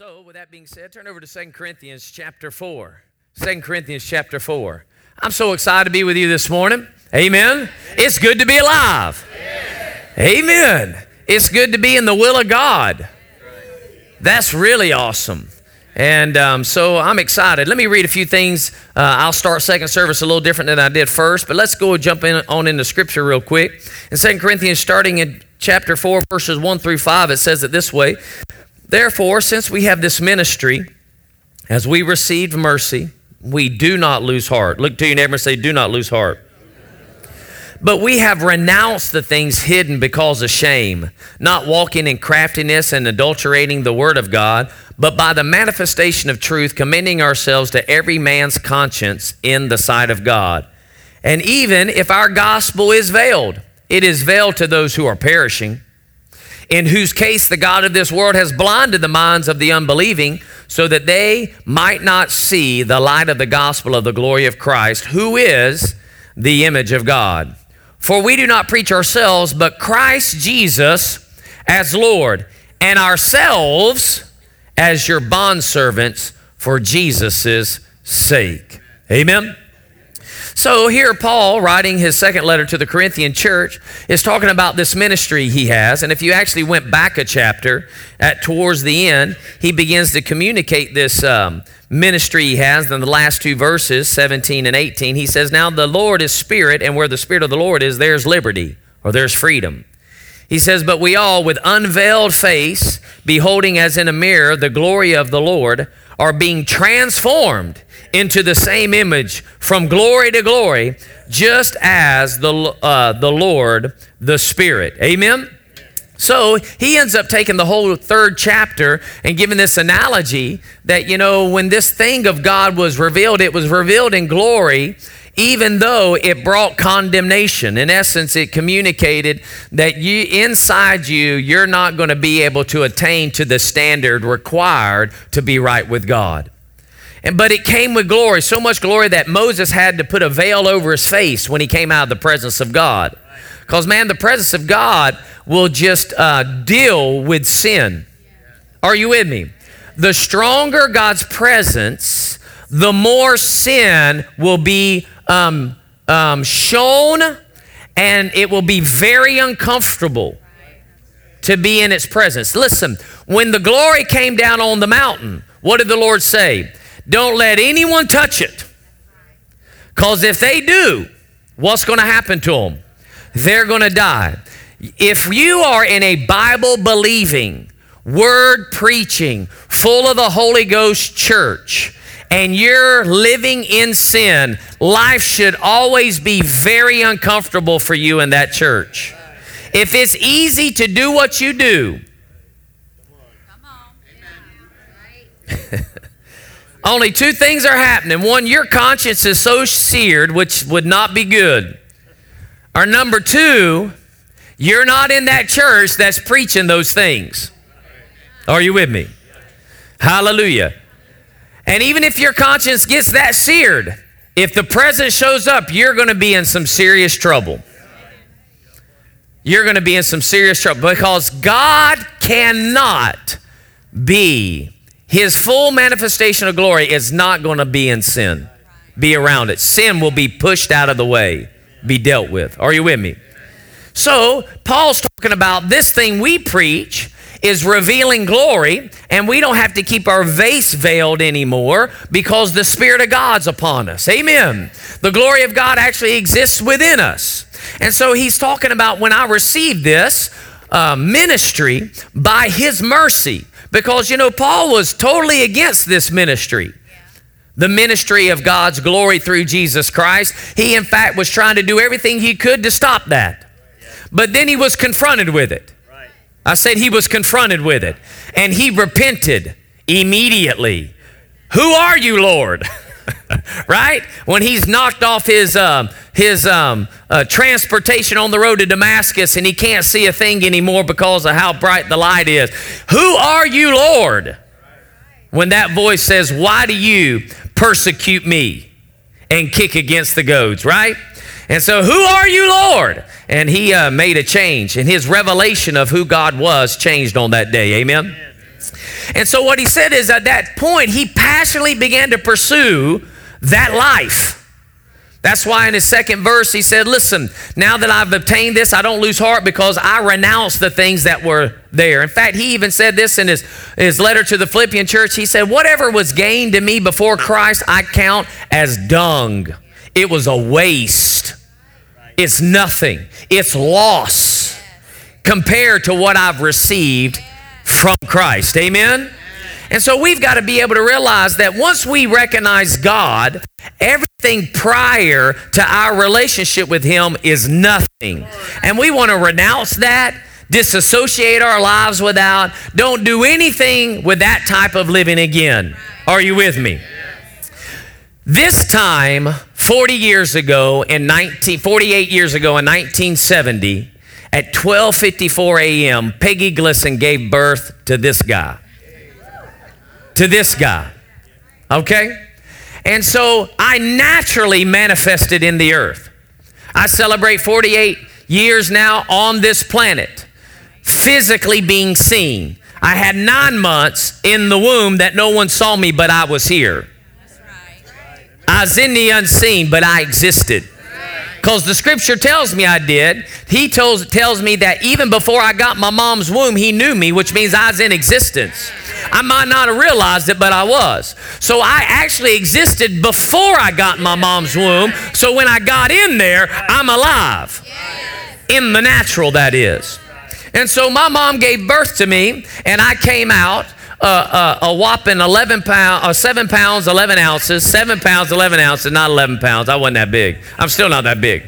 So, with that being said, turn over to 2 Corinthians chapter 4. 2 Corinthians chapter 4. I'm so excited to be with you this morning. Amen. It's good to be alive. Amen. It's good to be in the will of God. That's really awesome. And um, so I'm excited. Let me read a few things. Uh, I'll start second service a little different than I did first, but let's go jump in on into scripture real quick. In 2 Corinthians, starting in chapter 4, verses 1 through 5, it says it this way Therefore, since we have this ministry, as we received mercy, we do not lose heart. Look to your neighbor and say, Do not lose heart. But we have renounced the things hidden because of shame, not walking in craftiness and adulterating the word of God, but by the manifestation of truth, commending ourselves to every man's conscience in the sight of God. And even if our gospel is veiled, it is veiled to those who are perishing in whose case the God of this world has blinded the minds of the unbelieving, so that they might not see the light of the gospel of the glory of Christ, who is the image of God. For we do not preach ourselves, but Christ Jesus as Lord, and ourselves as your bondservants for Jesus' sake. Amen. So here, Paul, writing his second letter to the Corinthian church, is talking about this ministry he has. And if you actually went back a chapter at towards the end, he begins to communicate this um, ministry he has in the last two verses, 17 and 18. He says, Now the Lord is spirit, and where the spirit of the Lord is, there's liberty or there's freedom. He says, But we all, with unveiled face, beholding as in a mirror the glory of the Lord, are being transformed into the same image from glory to glory, just as the, uh, the Lord, the Spirit. Amen? So he ends up taking the whole third chapter and giving this analogy that, you know, when this thing of God was revealed, it was revealed in glory, even though it brought condemnation. In essence, it communicated that you inside you, you're not going to be able to attain to the standard required to be right with God. And, but it came with glory, so much glory that Moses had to put a veil over his face when he came out of the presence of God. Because, man, the presence of God will just uh, deal with sin. Are you with me? The stronger God's presence, the more sin will be um, um, shown, and it will be very uncomfortable to be in its presence. Listen, when the glory came down on the mountain, what did the Lord say? Don't let anyone touch it. Because if they do, what's going to happen to them? They're going to die. If you are in a Bible believing, word preaching, full of the Holy Ghost church, and you're living in sin, life should always be very uncomfortable for you in that church. If it's easy to do what you do, Only two things are happening. One, your conscience is so seared, which would not be good. Or number two, you're not in that church that's preaching those things. Are you with me? Hallelujah. And even if your conscience gets that seared, if the presence shows up, you're going to be in some serious trouble. You're going to be in some serious trouble because God cannot be his full manifestation of glory is not going to be in sin, be around it. Sin will be pushed out of the way, be dealt with. Are you with me? So, Paul's talking about this thing we preach is revealing glory, and we don't have to keep our vase veiled anymore because the Spirit of God's upon us. Amen. The glory of God actually exists within us. And so he's talking about when I received this uh, ministry by His mercy. Because, you know, Paul was totally against this ministry. The ministry of God's glory through Jesus Christ. He, in fact, was trying to do everything he could to stop that. But then he was confronted with it. I said he was confronted with it. And he repented immediately. Who are you, Lord? right? When he's knocked off his, um, his um, uh, transportation on the road to Damascus and he can't see a thing anymore because of how bright the light is. Who are you, Lord? When that voice says, Why do you persecute me and kick against the goads, right? And so, who are you, Lord? And he uh, made a change, and his revelation of who God was changed on that day. Amen. And so what he said is at that point, he passionately began to pursue that life. That's why in his second verse he said, Listen, now that I've obtained this, I don't lose heart because I renounce the things that were there. In fact, he even said this in his, his letter to the Philippian church. He said, Whatever was gained to me before Christ, I count as dung. It was a waste. It's nothing. It's loss compared to what I've received from Christ. Amen? And so we've got to be able to realize that once we recognize God, everything prior to our relationship with Him is nothing. And we want to renounce that, disassociate our lives without, don't do anything with that type of living again. Are you with me? This time, 40 years ago in 19, 48 years ago in 1970, at 12:54 a.m., Peggy Glisson gave birth to this guy to this guy. Okay? And so I naturally manifested in the earth. I celebrate 48 years now on this planet, physically being seen. I had nine months in the womb that no one saw me, but I was here. I was in the unseen, but I existed. Because the scripture tells me I did. He tells, tells me that even before I got my mom's womb, he knew me, which means I was in existence. I might not have realized it, but I was. So I actually existed before I got my mom's womb. So when I got in there, I'm alive. In the natural, that is. And so my mom gave birth to me, and I came out uh, a whopping 11 pounds, uh, 7 pounds, 11 ounces, 7 pounds, 11 ounces, not 11 pounds. I wasn't that big. I'm still not that big.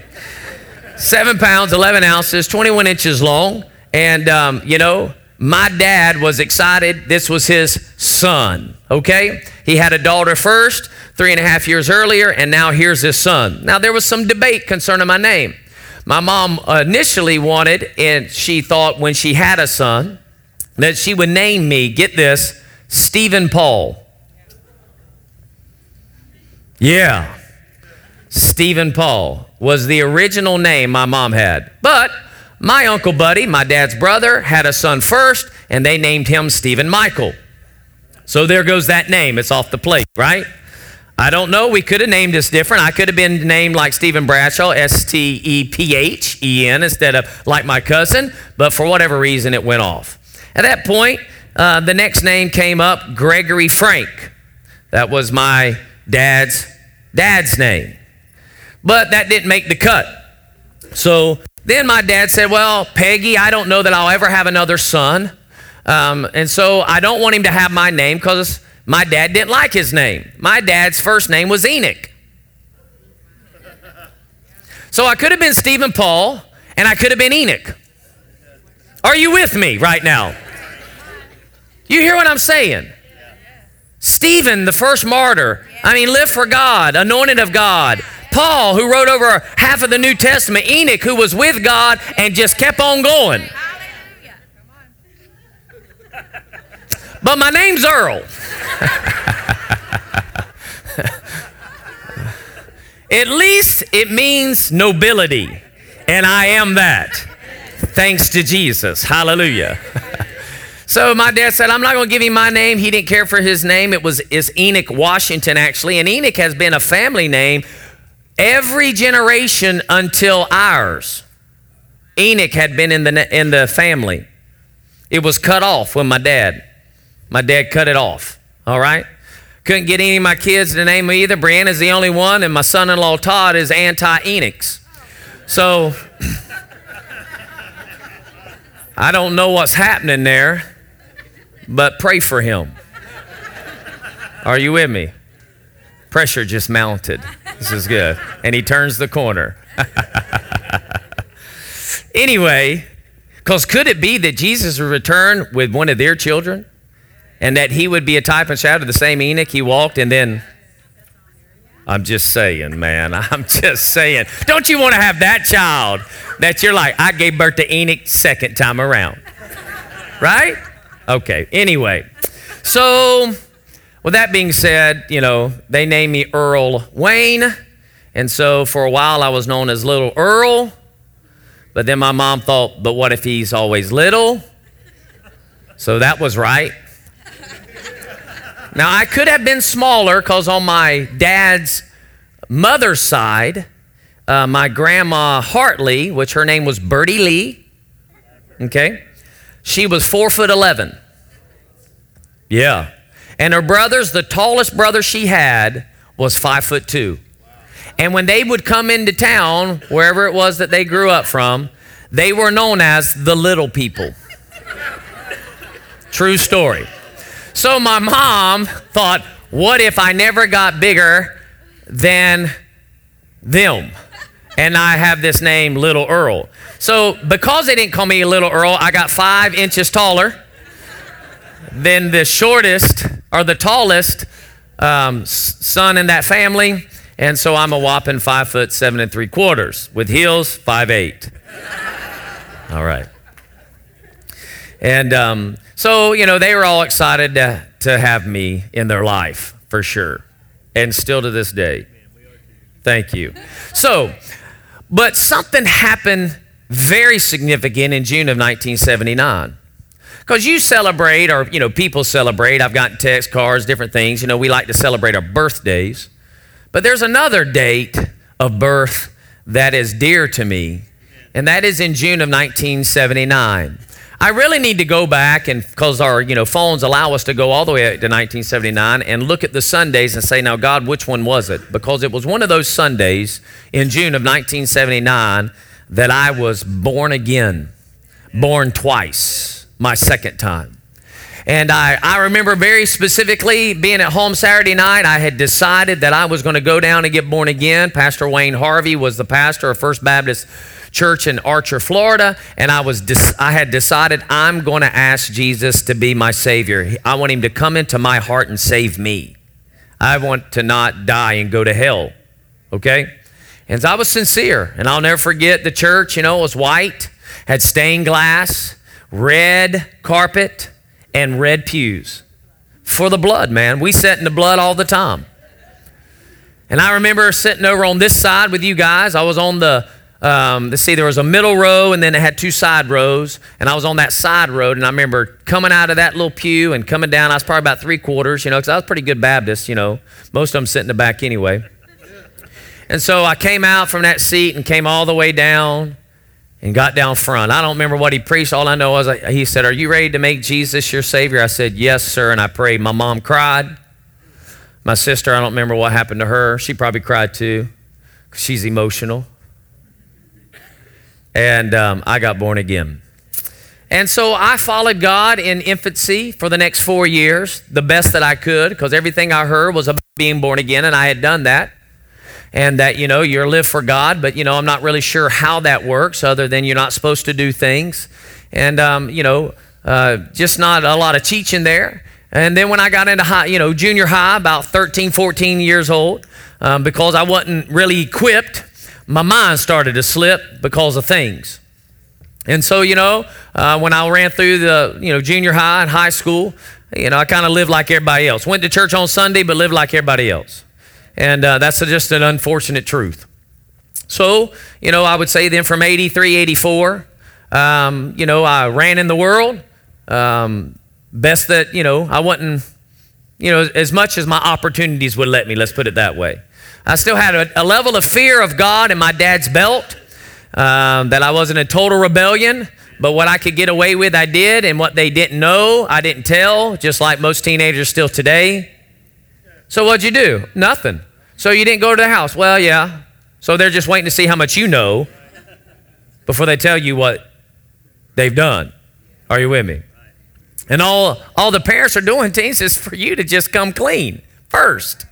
7 pounds, 11 ounces, 21 inches long. And, um, you know, my dad was excited. This was his son, okay? He had a daughter first, three and a half years earlier, and now here's his son. Now, there was some debate concerning my name. My mom initially wanted, and she thought when she had a son, that she would name me, get this, Stephen Paul. Yeah, Stephen Paul was the original name my mom had. But my uncle Buddy, my dad's brother, had a son first, and they named him Stephen Michael. So there goes that name. It's off the plate, right? I don't know. We could have named this different. I could have been named like Stephen Bradshaw, S T E P H E N, instead of like my cousin, but for whatever reason, it went off. At that point, uh, the next name came up Gregory Frank. That was my dad's dad's name. But that didn't make the cut. So then my dad said, Well, Peggy, I don't know that I'll ever have another son. Um, and so I don't want him to have my name because my dad didn't like his name. My dad's first name was Enoch. So I could have been Stephen Paul and I could have been Enoch. Are you with me right now? You hear what I'm saying? Stephen, the first martyr, I mean, live for God, anointed of God. Paul, who wrote over half of the New Testament. Enoch, who was with God and just kept on going. But my name's Earl. At least it means nobility, and I am that thanks to Jesus. Hallelujah. so my dad said, I'm not going to give him my name. He didn't care for his name. It was is Enoch Washington, actually. And Enoch has been a family name every generation until ours. Enoch had been in the, in the family. It was cut off when my dad, my dad cut it off. All right? Couldn't get any of my kids to name me either. Brianna's the only one, and my son in law Todd is anti Enoch's. So I don't know what's happening there, but pray for him. Are you with me? Pressure just mounted. This is good. And he turns the corner. anyway, because could it be that Jesus would return with one of their children? And that he would be a type and shadow of the same Enoch he walked and then I'm just saying, man. I'm just saying. Don't you want to have that child that you're like, I gave birth to Enoch second time around? Right? Okay. Anyway, so with that being said, you know, they named me Earl Wayne. And so for a while I was known as Little Earl. But then my mom thought, but what if he's always little? So that was right. Now, I could have been smaller because on my dad's mother's side, uh, my grandma Hartley, which her name was Bertie Lee, okay, she was four foot 11. Yeah. And her brothers, the tallest brother she had, was five foot two. And when they would come into town, wherever it was that they grew up from, they were known as the little people. True story. So my mom thought, what if I never got bigger than them? And I have this name, Little Earl. So because they didn't call me Little Earl, I got five inches taller than the shortest or the tallest um, son in that family. And so I'm a whopping five foot seven and three quarters with heels, five eight. All right. And um, so, you know, they were all excited to, to have me in their life for sure. And still to this day. Thank you. So, but something happened very significant in June of 1979. Because you celebrate, or, you know, people celebrate. I've gotten text, cards, different things. You know, we like to celebrate our birthdays. But there's another date of birth that is dear to me, and that is in June of 1979. I really need to go back and because our you know phones allow us to go all the way to 1979 and look at the Sundays and say, now God, which one was it? Because it was one of those Sundays in June of 1979 that I was born again, born twice, my second time. And I, I remember very specifically being at home Saturday night. I had decided that I was going to go down and get born again. Pastor Wayne Harvey was the pastor of First Baptist church in Archer, Florida, and I was I had decided I'm going to ask Jesus to be my savior. I want him to come into my heart and save me. I want to not die and go to hell. Okay? And I was sincere, and I'll never forget the church, you know, was white, had stained glass, red carpet, and red pews. For the blood, man. We sat in the blood all the time. And I remember sitting over on this side with you guys. I was on the um, let's see, there was a middle row and then it had two side rows. And I was on that side road. And I remember coming out of that little pew and coming down. I was probably about three quarters, you know, because I was pretty good Baptist, you know. Most of them sit in the back anyway. And so I came out from that seat and came all the way down and got down front. I don't remember what he preached. All I know was he said, Are you ready to make Jesus your Savior? I said, Yes, sir. And I prayed. My mom cried. My sister, I don't remember what happened to her. She probably cried too. because She's emotional and um, I got born again. And so I followed God in infancy for the next four years, the best that I could, because everything I heard was about being born again, and I had done that. And that, you know, you're live for God, but, you know, I'm not really sure how that works other than you're not supposed to do things. And, um, you know, uh, just not a lot of teaching there. And then when I got into high, you know, junior high, about 13, 14 years old, um, because I wasn't really equipped my mind started to slip because of things. And so, you know, uh, when I ran through the, you know, junior high and high school, you know, I kind of lived like everybody else. Went to church on Sunday, but lived like everybody else. And uh, that's just an unfortunate truth. So, you know, I would say then from 83, 84, um, you know, I ran in the world. Um, best that, you know, I wasn't, you know, as much as my opportunities would let me, let's put it that way. I still had a, a level of fear of God in my dad's belt, um, that I wasn't in total rebellion, but what I could get away with, I did, and what they didn't know, I didn't tell, just like most teenagers still today. So what'd you do? Nothing. So you didn't go to the house? Well, yeah. So they're just waiting to see how much you know before they tell you what they've done. Are you with me? And all, all the parents are doing, teens, is for you to just come clean first.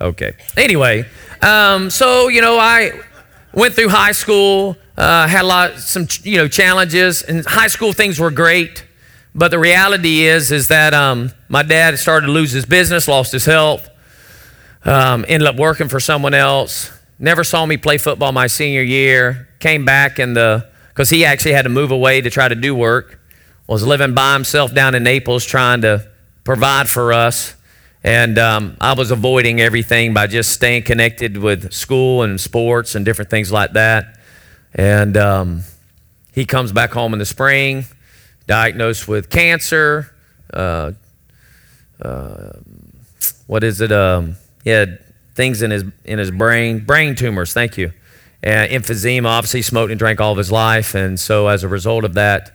Okay. Anyway, um, so you know, I went through high school, uh, had a lot, some you know challenges, and high school things were great. But the reality is, is that um, my dad started to lose his business, lost his health, um, ended up working for someone else. Never saw me play football my senior year. Came back in the because he actually had to move away to try to do work. Was living by himself down in Naples, trying to provide for us. And um, I was avoiding everything by just staying connected with school and sports and different things like that. And um, he comes back home in the spring, diagnosed with cancer, uh, uh, what is it? Um, he had things in his in his brain, brain tumors. Thank you. And emphysema. Obviously, smoked and drank all of his life, and so as a result of that,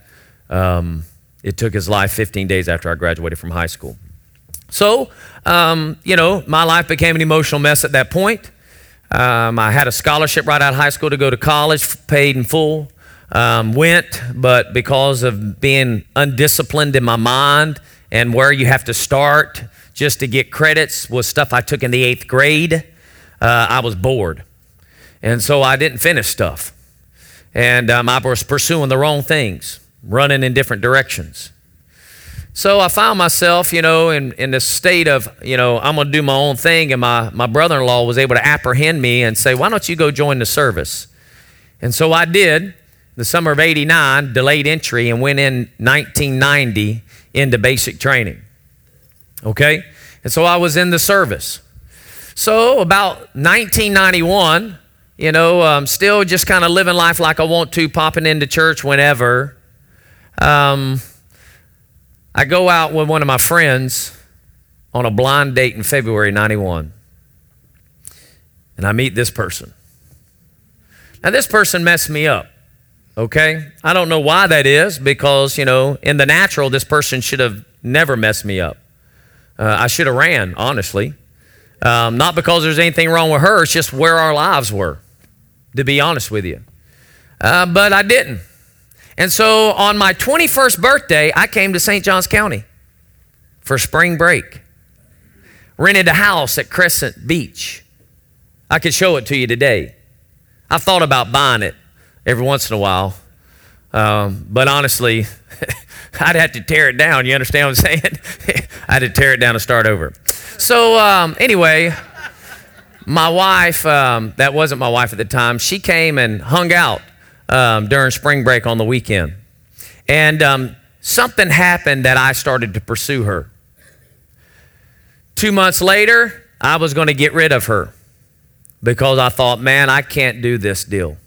um, it took his life 15 days after I graduated from high school. So, um, you know, my life became an emotional mess at that point. Um, I had a scholarship right out of high school to go to college, paid in full. Um, went, but because of being undisciplined in my mind and where you have to start just to get credits was stuff I took in the eighth grade, uh, I was bored. And so I didn't finish stuff. And um, I was pursuing the wrong things, running in different directions. So I found myself, you know, in, in this state of, you know, I'm going to do my own thing. And my, my brother in law was able to apprehend me and say, why don't you go join the service? And so I did. The summer of 89, delayed entry, and went in 1990 into basic training. Okay? And so I was in the service. So about 1991, you know, um, still just kind of living life like I want to, popping into church whenever. Um, I go out with one of my friends on a blind date in February 91. And I meet this person. Now, this person messed me up, okay? I don't know why that is because, you know, in the natural, this person should have never messed me up. Uh, I should have ran, honestly. Um, not because there's anything wrong with her, it's just where our lives were, to be honest with you. Uh, but I didn't. And so on my 21st birthday, I came to St. Johns County for spring break. Rented a house at Crescent Beach. I could show it to you today. I've thought about buying it every once in a while. Um, but honestly, I'd have to tear it down. You understand what I'm saying? I had to tear it down and start over. So, um, anyway, my wife, um, that wasn't my wife at the time, she came and hung out um, during spring break on the weekend. And um, something happened that I started to pursue her. Two months later, I was going to get rid of her because I thought, man, I can't do this deal.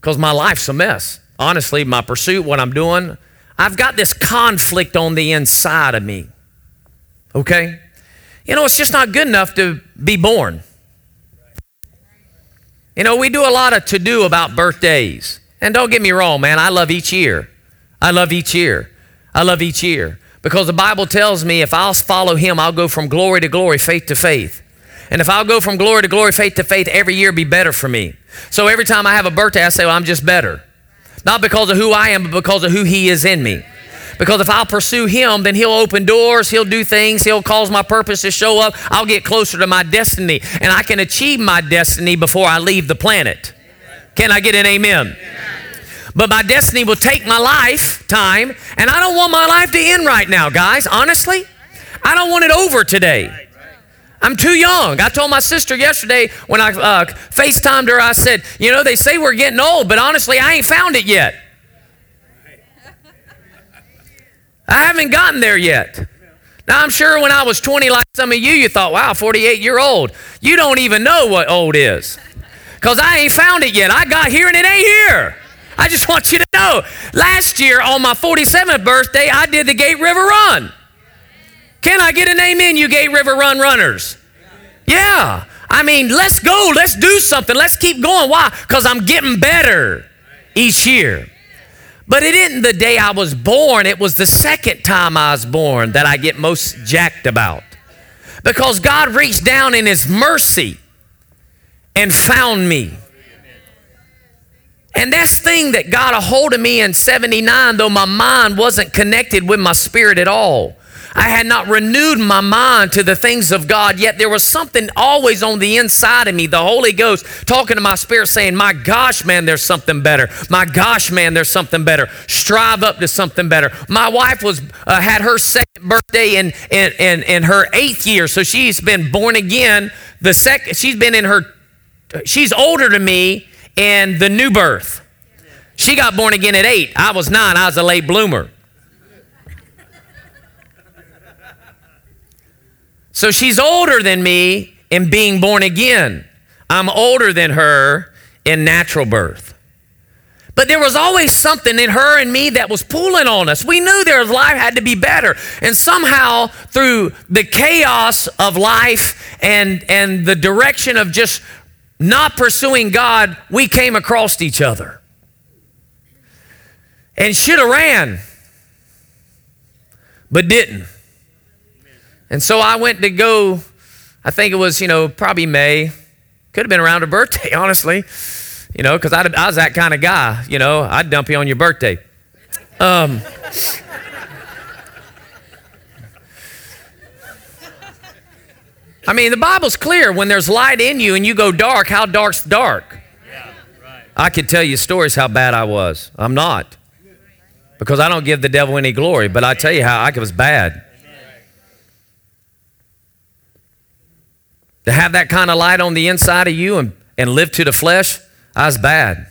Because my life's a mess. Honestly, my pursuit, what I'm doing, I've got this conflict on the inside of me. Okay? You know, it's just not good enough to be born. You know, we do a lot of to do about birthdays. And don't get me wrong, man, I love each year. I love each year. I love each year. Because the Bible tells me if I'll follow Him, I'll go from glory to glory, faith to faith. And if I'll go from glory to glory, faith to faith, every year be better for me. So every time I have a birthday, I say, well, I'm just better. Not because of who I am, but because of who He is in me. Because if I'll pursue Him, then He'll open doors, He'll do things, He'll cause my purpose to show up. I'll get closer to my destiny, and I can achieve my destiny before I leave the planet. Can I get an amen? But my destiny will take my lifetime, and I don't want my life to end right now, guys. Honestly, I don't want it over today. I'm too young. I told my sister yesterday when I uh, FaceTimed her, I said, You know, they say we're getting old, but honestly, I ain't found it yet. I haven't gotten there yet. Now, I'm sure when I was 20, like some of you, you thought, wow, 48 year old. You don't even know what old is. Because I ain't found it yet. I got here and it ain't here. I just want you to know. Last year, on my 47th birthday, I did the Gate River Run. Can I get an amen, you Gate River Run runners? Yeah. I mean, let's go. Let's do something. Let's keep going. Why? Because I'm getting better each year. But it isn't the day I was born, it was the second time I was born that I get most jacked about. Because God reached down in His mercy and found me. And that's thing that got a hold of me in 79, though my mind wasn't connected with my spirit at all. I had not renewed my mind to the things of God, yet there was something always on the inside of me, the Holy Ghost talking to my spirit, saying, My gosh, man, there's something better. My gosh, man, there's something better. Strive up to something better. My wife was uh, had her second birthday in, in, in, in her eighth year, so she's been born again. The second, she's been in her, she's older than me in the new birth. She got born again at eight. I was nine. I was a late bloomer. So she's older than me in being born again. I'm older than her in natural birth. But there was always something in her and me that was pulling on us. We knew their life had to be better. And somehow, through the chaos of life and, and the direction of just not pursuing God, we came across each other. And should have ran, but didn't. And so I went to go, I think it was, you know, probably May. Could have been around her birthday, honestly you know, because I, was that kind of guy, you know, I'd dump you on your birthday. Um, I mean, the Bible's clear. When there's light in you and you go dark, how dark's dark? Yeah, right. I could tell you stories how bad I was. I'm not. Because I don't give the devil any glory, but I tell you how I was bad. To have that kind of light on the inside of you and, and live to the flesh, I was bad.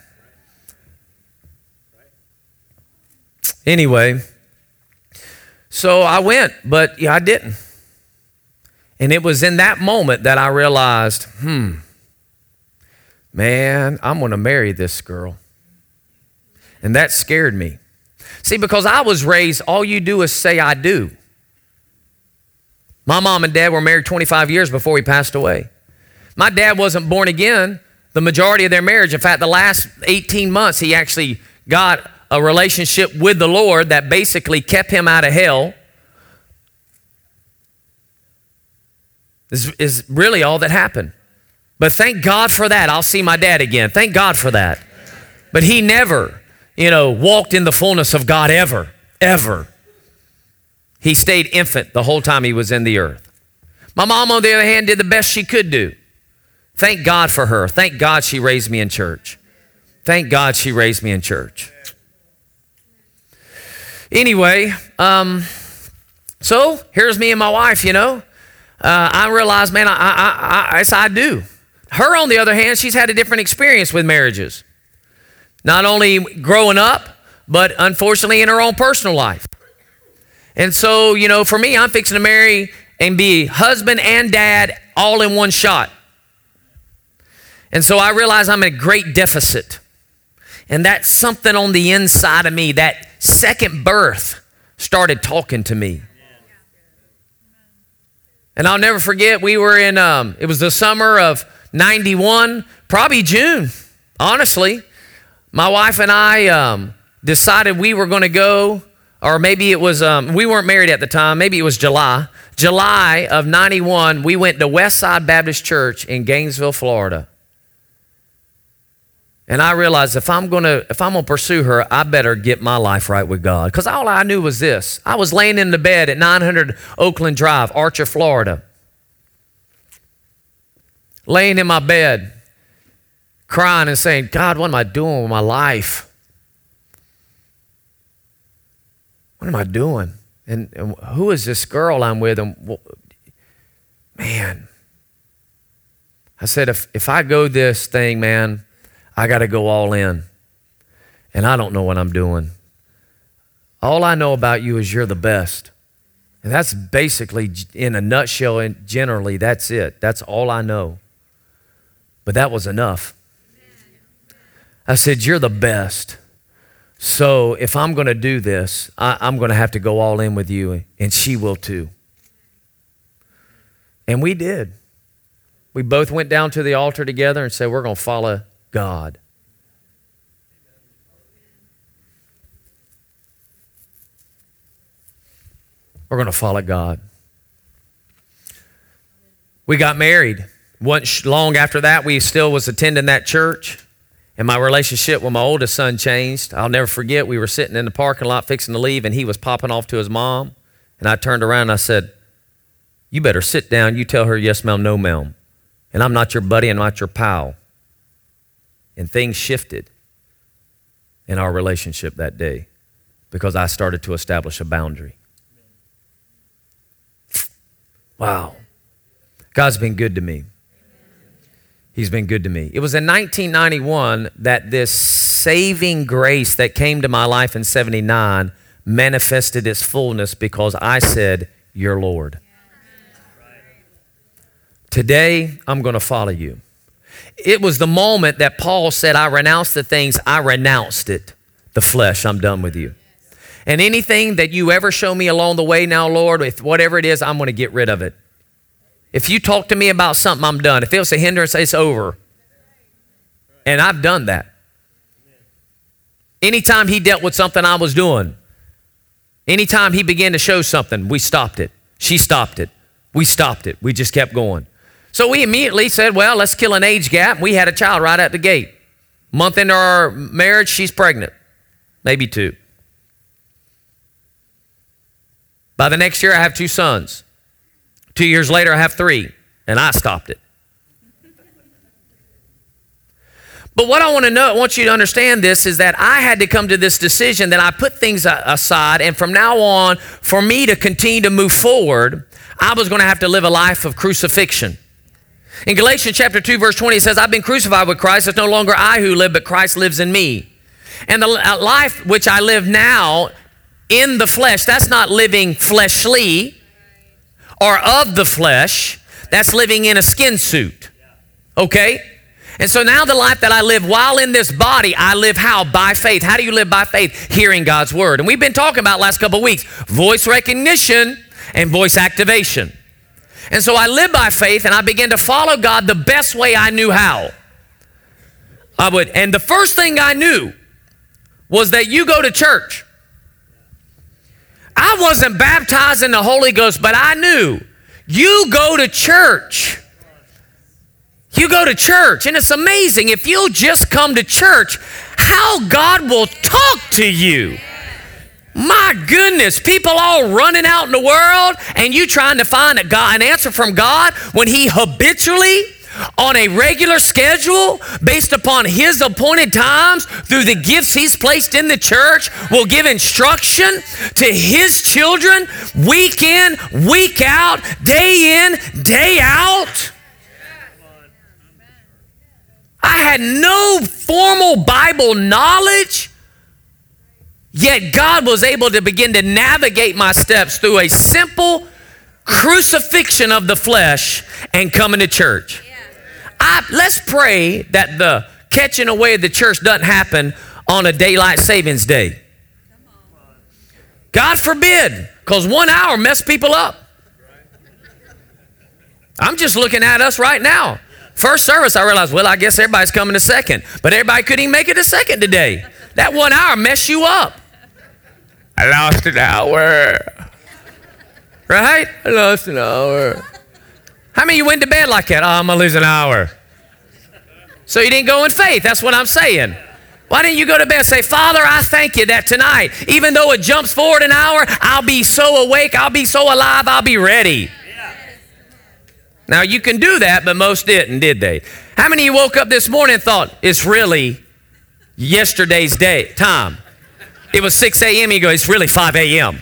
Anyway, so I went, but yeah, I didn't. And it was in that moment that I realized, hmm, man, I'm going to marry this girl. And that scared me. See, because I was raised, all you do is say, I do. My mom and dad were married 25 years before he passed away. My dad wasn't born again the majority of their marriage. In fact, the last 18 months, he actually got a relationship with the Lord that basically kept him out of hell. Is, is really all that happened. But thank God for that. I'll see my dad again. Thank God for that. But he never, you know, walked in the fullness of God ever, ever. He stayed infant the whole time he was in the earth. My mom, on the other hand, did the best she could do. Thank God for her. Thank God she raised me in church. Thank God she raised me in church. Anyway, um, so here's me and my wife, you know. Uh, I realized, man, I, I, I, I, I do. Her, on the other hand, she's had a different experience with marriages. Not only growing up, but unfortunately in her own personal life. And so, you know, for me, I'm fixing to marry and be husband and dad all in one shot. And so I realize I'm in a great deficit. And that's something on the inside of me, that second birth started talking to me. And I'll never forget, we were in, um, it was the summer of 91, probably June, honestly. My wife and I um, decided we were going to go, or maybe it was, um, we weren't married at the time, maybe it was July. July of 91, we went to Westside Baptist Church in Gainesville, Florida. And I realized if I'm gonna if I'm gonna pursue her, I better get my life right with God. Because all I knew was this: I was laying in the bed at 900 Oakland Drive, Archer, Florida, laying in my bed, crying and saying, "God, what am I doing with my life? What am I doing? And, and who is this girl I'm with? And well, man, I said, if if I go this thing, man." I got to go all in. And I don't know what I'm doing. All I know about you is you're the best. And that's basically, in a nutshell, and generally, that's it. That's all I know. But that was enough. I said, You're the best. So if I'm going to do this, I, am going to have to go all in with you, and she will too. And we did. We both went down to the altar together and said, We're going to follow God. We're going to follow God. We got married. Once long after that, we still was attending that church, and my relationship with my oldest son changed. I'll never forget. We were sitting in the parking lot fixing to leave, and he was popping off to his mom. And I turned around and I said, "You better sit down. You tell her yes, ma'am, no, ma'am. And I'm not your buddy. and not your pal." And things shifted in our relationship that day because I started to establish a boundary. Wow. God's been good to me. He's been good to me. It was in 1991 that this saving grace that came to my life in 79 manifested its fullness because I said, You're Lord. Today, I'm going to follow you. It was the moment that Paul said, I renounce the things, I renounced it. The flesh, I'm done with you. And anything that you ever show me along the way now, Lord, if whatever it is, I'm going to get rid of it. If you talk to me about something, I'm done. If it was a hindrance, it's over. And I've done that. Anytime he dealt with something I was doing, anytime he began to show something, we stopped it. She stopped it. We stopped it. We just kept going. So we immediately said, well, let's kill an age gap. We had a child right at the gate. Month into our marriage, she's pregnant, maybe two. By the next year, I have two sons. Two years later, I have three, and I stopped it. But what I want to know, I want you to understand this is that I had to come to this decision that I put things aside, and from now on, for me to continue to move forward, I was going to have to live a life of crucifixion. In Galatians chapter 2, verse 20, it says, I've been crucified with Christ. It's no longer I who live, but Christ lives in me. And the uh, life which I live now in the flesh, that's not living fleshly or of the flesh, that's living in a skin suit. Okay? And so now the life that I live while in this body, I live how? By faith. How do you live by faith? Hearing God's word. And we've been talking about last couple weeks voice recognition and voice activation. And so I live by faith and I began to follow God the best way I knew how. I would, and the first thing I knew was that you go to church. I wasn't baptized in the Holy Ghost, but I knew you go to church. You go to church, and it's amazing if you'll just come to church, how God will talk to you. My goodness, people all running out in the world, and you trying to find a God, an answer from God when He habitually, on a regular schedule, based upon His appointed times, through the gifts He's placed in the church, will give instruction to His children week in, week out, day in, day out. I had no formal Bible knowledge. Yet God was able to begin to navigate my steps through a simple crucifixion of the flesh and coming to church. I, let's pray that the catching away of the church doesn't happen on a daylight savings day. God forbid, because one hour mess people up. I'm just looking at us right now. First service, I realized, well, I guess everybody's coming to second, but everybody couldn't even make it to second today. That one hour mess you up. I lost an hour. Right? I lost an hour. How many you went to bed like that? Oh, I'm going to lose an hour. So you didn't go in faith. That's what I'm saying. Why didn't you go to bed and say, Father, I thank you that tonight, even though it jumps forward an hour, I'll be so awake, I'll be so alive, I'll be ready. Now you can do that, but most didn't, did they? How many of you woke up this morning and thought, it's really yesterday's day time? It was 6 a.m. You go, it's really 5 a.m.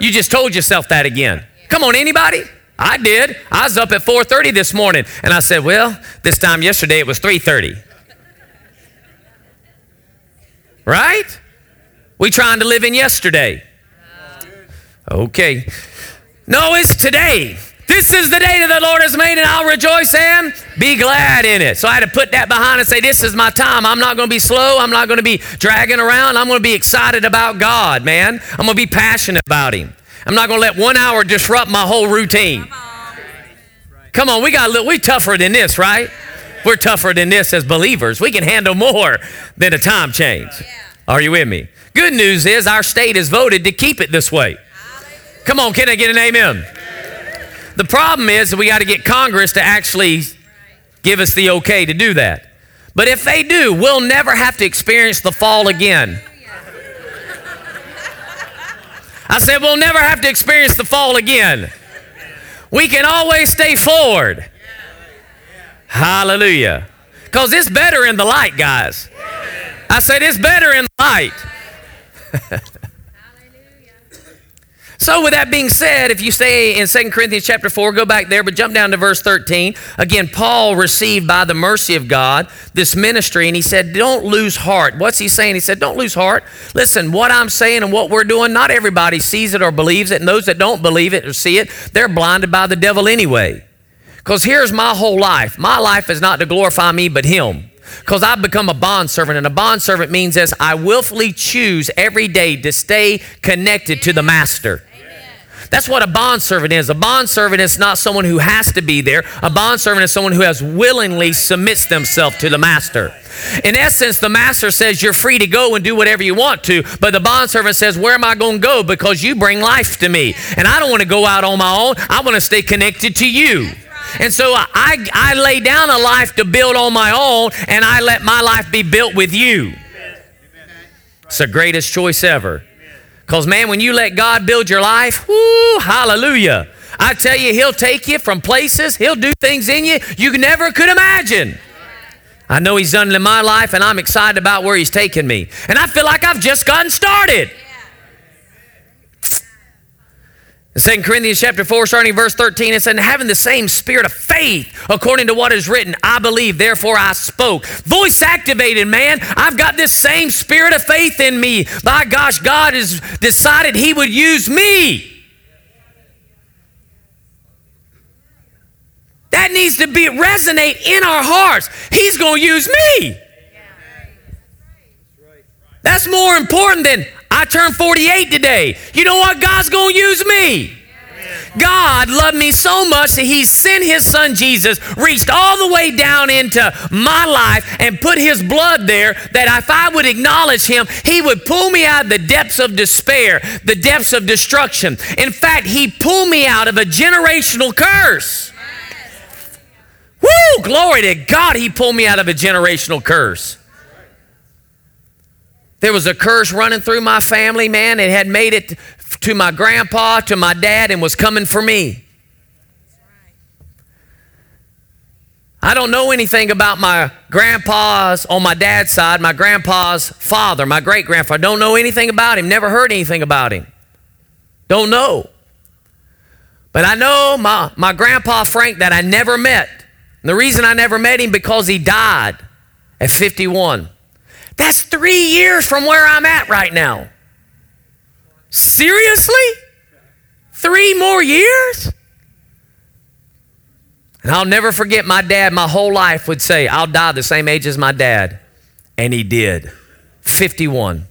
You just told yourself that again. Come on, anybody? I did. I was up at 4:30 this morning, and I said, "Well, this time yesterday it was 3:30." Right? We trying to live in yesterday. Okay. No, it's today. This is the day that the Lord has made, and I'll rejoice and be glad in it. So I had to put that behind and say, This is my time. I'm not going to be slow. I'm not going to be dragging around. I'm going to be excited about God, man. I'm going to be passionate about Him. I'm not going to let one hour disrupt my whole routine. Come on, we got a little, we tougher than this, right? We're tougher than this as believers. We can handle more than a time change. Are you with me? Good news is our state has voted to keep it this way. Come on, can I get an amen? The problem is we got to get Congress to actually give us the okay to do that. But if they do, we'll never have to experience the fall again. I said, we'll never have to experience the fall again. We can always stay forward. Hallelujah. Because it's better in the light, guys. I said, it's better in the light. So, with that being said, if you say in 2 Corinthians chapter 4, go back there, but jump down to verse 13. Again, Paul received by the mercy of God this ministry, and he said, Don't lose heart. What's he saying? He said, Don't lose heart. Listen, what I'm saying and what we're doing, not everybody sees it or believes it, and those that don't believe it or see it, they're blinded by the devil anyway. Because here's my whole life. My life is not to glorify me, but Him. Because I've become a bondservant, and a bondservant means this I willfully choose every day to stay connected to the Master. That's what a bondservant is. A bondservant is not someone who has to be there. A bondservant is someone who has willingly submits themselves to the master. In essence, the master says you're free to go and do whatever you want to, but the bondservant says, Where am I going to go? Because you bring life to me. And I don't want to go out on my own. I want to stay connected to you. And so I, I lay down a life to build on my own, and I let my life be built with you. It's the greatest choice ever. Because, man, when you let God build your life, whoo, hallelujah. I tell you, He'll take you from places, He'll do things in you you never could imagine. I know He's done it in my life, and I'm excited about where He's taking me. And I feel like I've just gotten started. In 2 Corinthians chapter 4, starting verse 13, it said, having the same spirit of faith, according to what is written, I believe, therefore I spoke. Voice activated, man. I've got this same spirit of faith in me. By gosh, God has decided He would use me. That needs to be resonate in our hearts. He's going to use me. That's more important than I turned 48 today. You know what? God's going to use me. God loved me so much that He sent His Son Jesus, reached all the way down into my life, and put His blood there. That if I would acknowledge Him, He would pull me out of the depths of despair, the depths of destruction. In fact, He pulled me out of a generational curse. Woo! Glory to God, He pulled me out of a generational curse. There was a curse running through my family, man. It had made it to my grandpa, to my dad, and was coming for me. I don't know anything about my grandpa's on my dad's side, my grandpa's father, my great grandfather. Don't know anything about him, never heard anything about him. Don't know. But I know my, my grandpa Frank that I never met. And the reason I never met him because he died at 51. That's three years from where I'm at right now. Seriously? Three more years? And I'll never forget my dad, my whole life would say, I'll die the same age as my dad. And he did 51.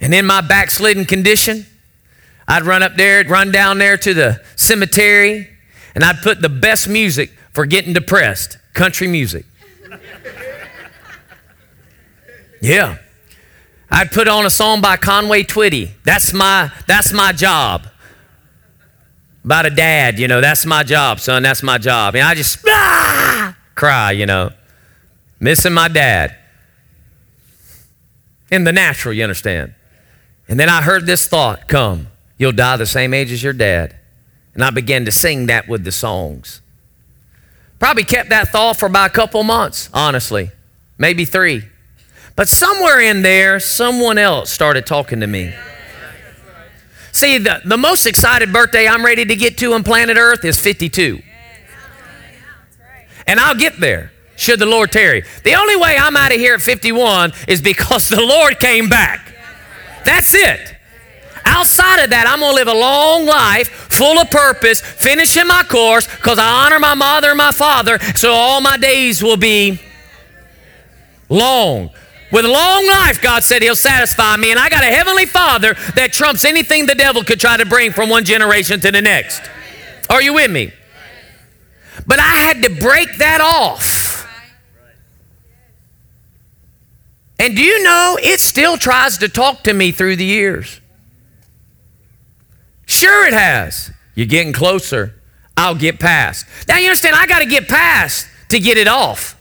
And in my backslidden condition, I'd run up there, run down there to the cemetery, and I'd put the best music for getting depressed country music. Yeah. I'd put on a song by Conway Twitty. That's my, that's my job. About a dad, you know, that's my job, son, that's my job. And I just ah, cry, you know, missing my dad. In the natural, you understand. And then I heard this thought come You'll die the same age as your dad. And I began to sing that with the songs. Probably kept that thought for about a couple months, honestly, maybe three. But somewhere in there, someone else started talking to me. See, the, the most excited birthday I'm ready to get to on planet Earth is 52. And I'll get there, should the Lord tarry. The only way I'm out of here at 51 is because the Lord came back. That's it. Outside of that, I'm going to live a long life full of purpose, finishing my course because I honor my mother and my father, so all my days will be long. With long life, God said He'll satisfy me. And I got a heavenly Father that trumps anything the devil could try to bring from one generation to the next. Are you with me? But I had to break that off. And do you know it still tries to talk to me through the years? Sure, it has. You're getting closer. I'll get past. Now, you understand, I got to get past to get it off.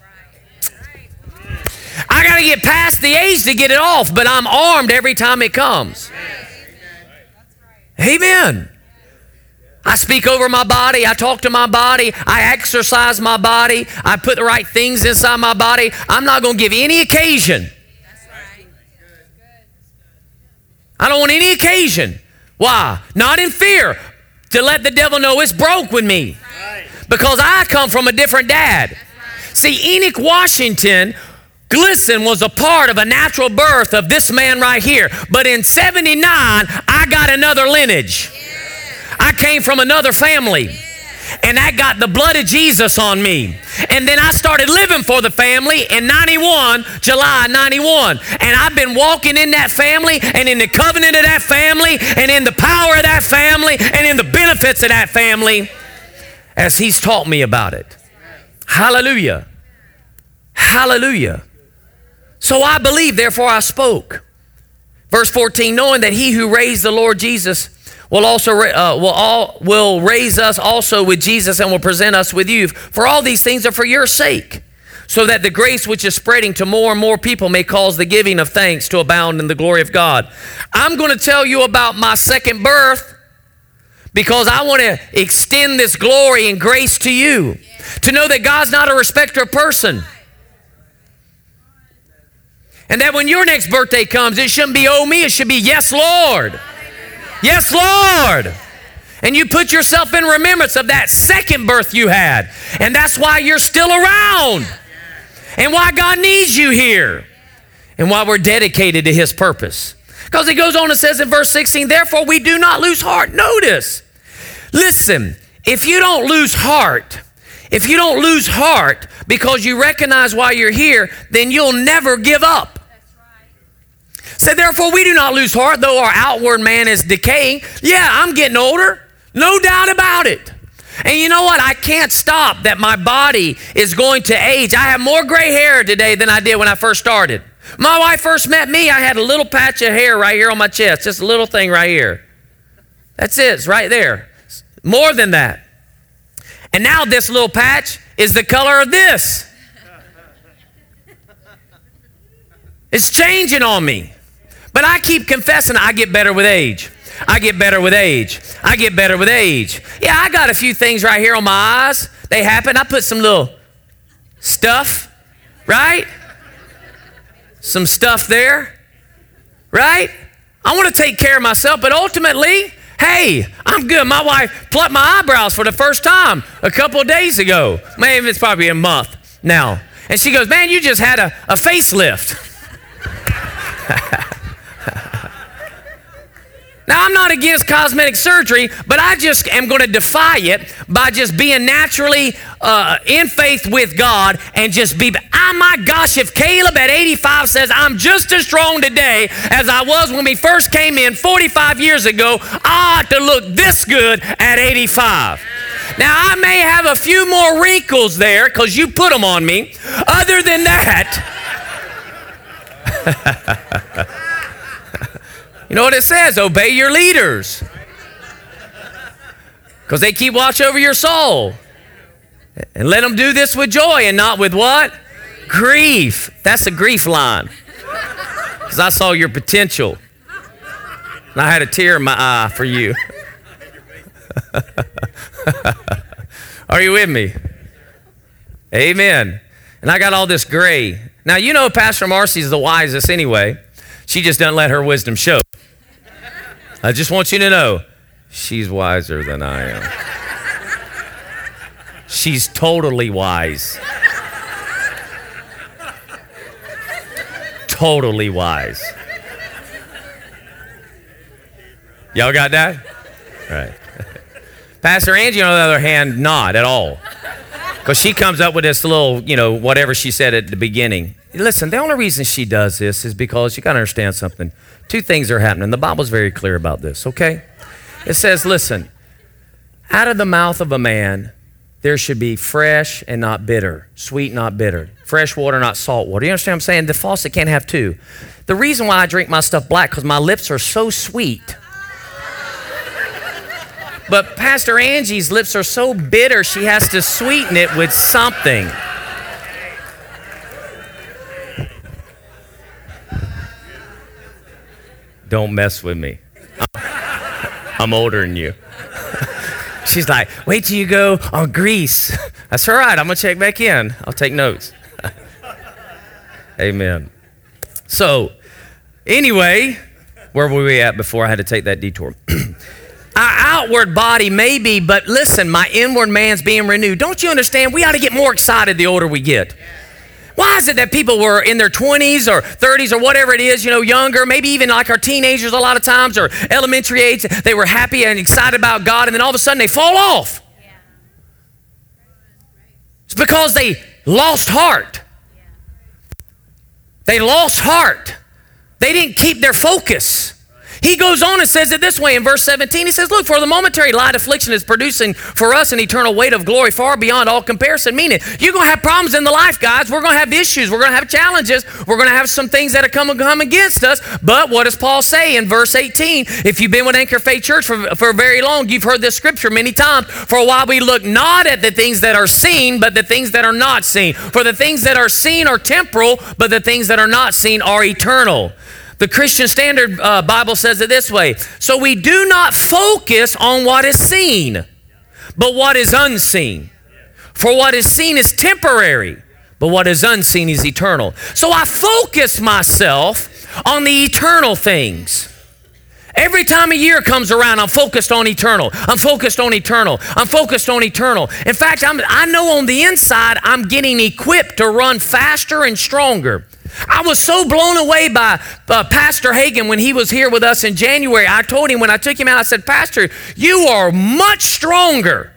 I got to get past the age to get it off, but I'm armed every time it comes. Amen. I speak over my body. I talk to my body. I exercise my body. I put the right things inside my body. I'm not going to give any occasion. I don't want any occasion. Why? Not in fear. To let the devil know it's broke with me. Because I come from a different dad. See, Enoch Washington Glisten was a part of a natural birth of this man right here. But in 79, I got another lineage. I came from another family. and that got the blood of Jesus on me. And then I started living for the family in 91, July 91. And I've been walking in that family and in the covenant of that family and in the power of that family and in the benefits of that family as He's taught me about it. Hallelujah. Hallelujah. So I believe, therefore I spoke. Verse 14, knowing that he who raised the Lord Jesus will also uh, will all will raise us also with Jesus and will present us with you. For all these things are for your sake, so that the grace which is spreading to more and more people may cause the giving of thanks to abound in the glory of God. I'm going to tell you about my second birth because I want to extend this glory and grace to you. To know that God's not a respecter of person. And that when your next birthday comes, it shouldn't be, oh, me, it should be, yes, Lord. Yes, Lord. And you put yourself in remembrance of that second birth you had. And that's why you're still around. And why God needs you here. And why we're dedicated to His purpose. Because He goes on and says in verse 16, therefore we do not lose heart. Notice, listen, if you don't lose heart, if you don't lose heart because you recognize why you're here, then you'll never give up. Say, therefore, we do not lose heart, though our outward man is decaying. Yeah, I'm getting older, no doubt about it. And you know what? I can't stop that my body is going to age. I have more gray hair today than I did when I first started. My wife first met me, I had a little patch of hair right here on my chest, just a little thing right here. That's it, it's right there. More than that. And now this little patch is the color of this. It's changing on me. But I keep confessing I get better with age. I get better with age. I get better with age. Yeah, I got a few things right here on my eyes. They happen. I put some little stuff, right? Some stuff there, right? I want to take care of myself, but ultimately, hey, I'm good. My wife plucked my eyebrows for the first time a couple days ago. Maybe it's probably a month now. And she goes, Man, you just had a, a facelift. Now, I'm not against cosmetic surgery, but I just am going to defy it by just being naturally uh, in faith with God and just be. Oh my gosh, if Caleb at 85 says, I'm just as strong today as I was when we first came in 45 years ago, I ought to look this good at 85. Now, I may have a few more wrinkles there because you put them on me. Other than that, You know what it says? Obey your leaders. Because they keep watch over your soul. And let them do this with joy and not with what? Grief. That's a grief line. Because I saw your potential. And I had a tear in my eye for you. Are you with me? Amen. And I got all this gray. Now, you know Pastor Marcy's the wisest anyway. She just doesn't let her wisdom show. I just want you to know she's wiser than I am. She's totally wise. Totally wise. Y'all got that? Right. Pastor Angie, on the other hand, not at all. Because she comes up with this little, you know, whatever she said at the beginning. Listen, the only reason she does this is because you got to understand something. Two things are happening. The Bible's very clear about this, okay? It says, listen, out of the mouth of a man, there should be fresh and not bitter, sweet, not bitter, fresh water, not salt water. You understand what I'm saying? The faucet can't have two. The reason why I drink my stuff black because my lips are so sweet. But Pastor Angie's lips are so bitter, she has to sweeten it with something. Don't mess with me. I'm older than you. She's like, wait till you go on Greece. That's all right. I'm going to check back in. I'll take notes. Amen. So, anyway, where were we at before I had to take that detour? Our outward body maybe, but listen, my inward man's being renewed. Don't you understand? We ought to get more excited the older we get. Why is it that people were in their 20s or 30s or whatever it is, you know, younger, maybe even like our teenagers a lot of times or elementary age, they were happy and excited about God, and then all of a sudden they fall off? It's because they lost heart. They lost heart. They didn't keep their focus. He goes on and says it this way in verse 17. He says, Look, for the momentary light affliction is producing for us an eternal weight of glory far beyond all comparison. Meaning, you're going to have problems in the life, guys. We're going to have issues. We're going to have challenges. We're going to have some things that are come, come against us. But what does Paul say in verse 18? If you've been with Anchor Faith Church for, for very long, you've heard this scripture many times. For while we look not at the things that are seen, but the things that are not seen. For the things that are seen are temporal, but the things that are not seen are eternal. The Christian Standard uh, Bible says it this way So we do not focus on what is seen, but what is unseen. For what is seen is temporary, but what is unseen is eternal. So I focus myself on the eternal things. Every time a year comes around, I'm focused on eternal. I'm focused on eternal. I'm focused on eternal. In fact, I'm, I know on the inside, I'm getting equipped to run faster and stronger. I was so blown away by uh, Pastor Hagin when he was here with us in January. I told him when I took him out, I said, Pastor, you are much stronger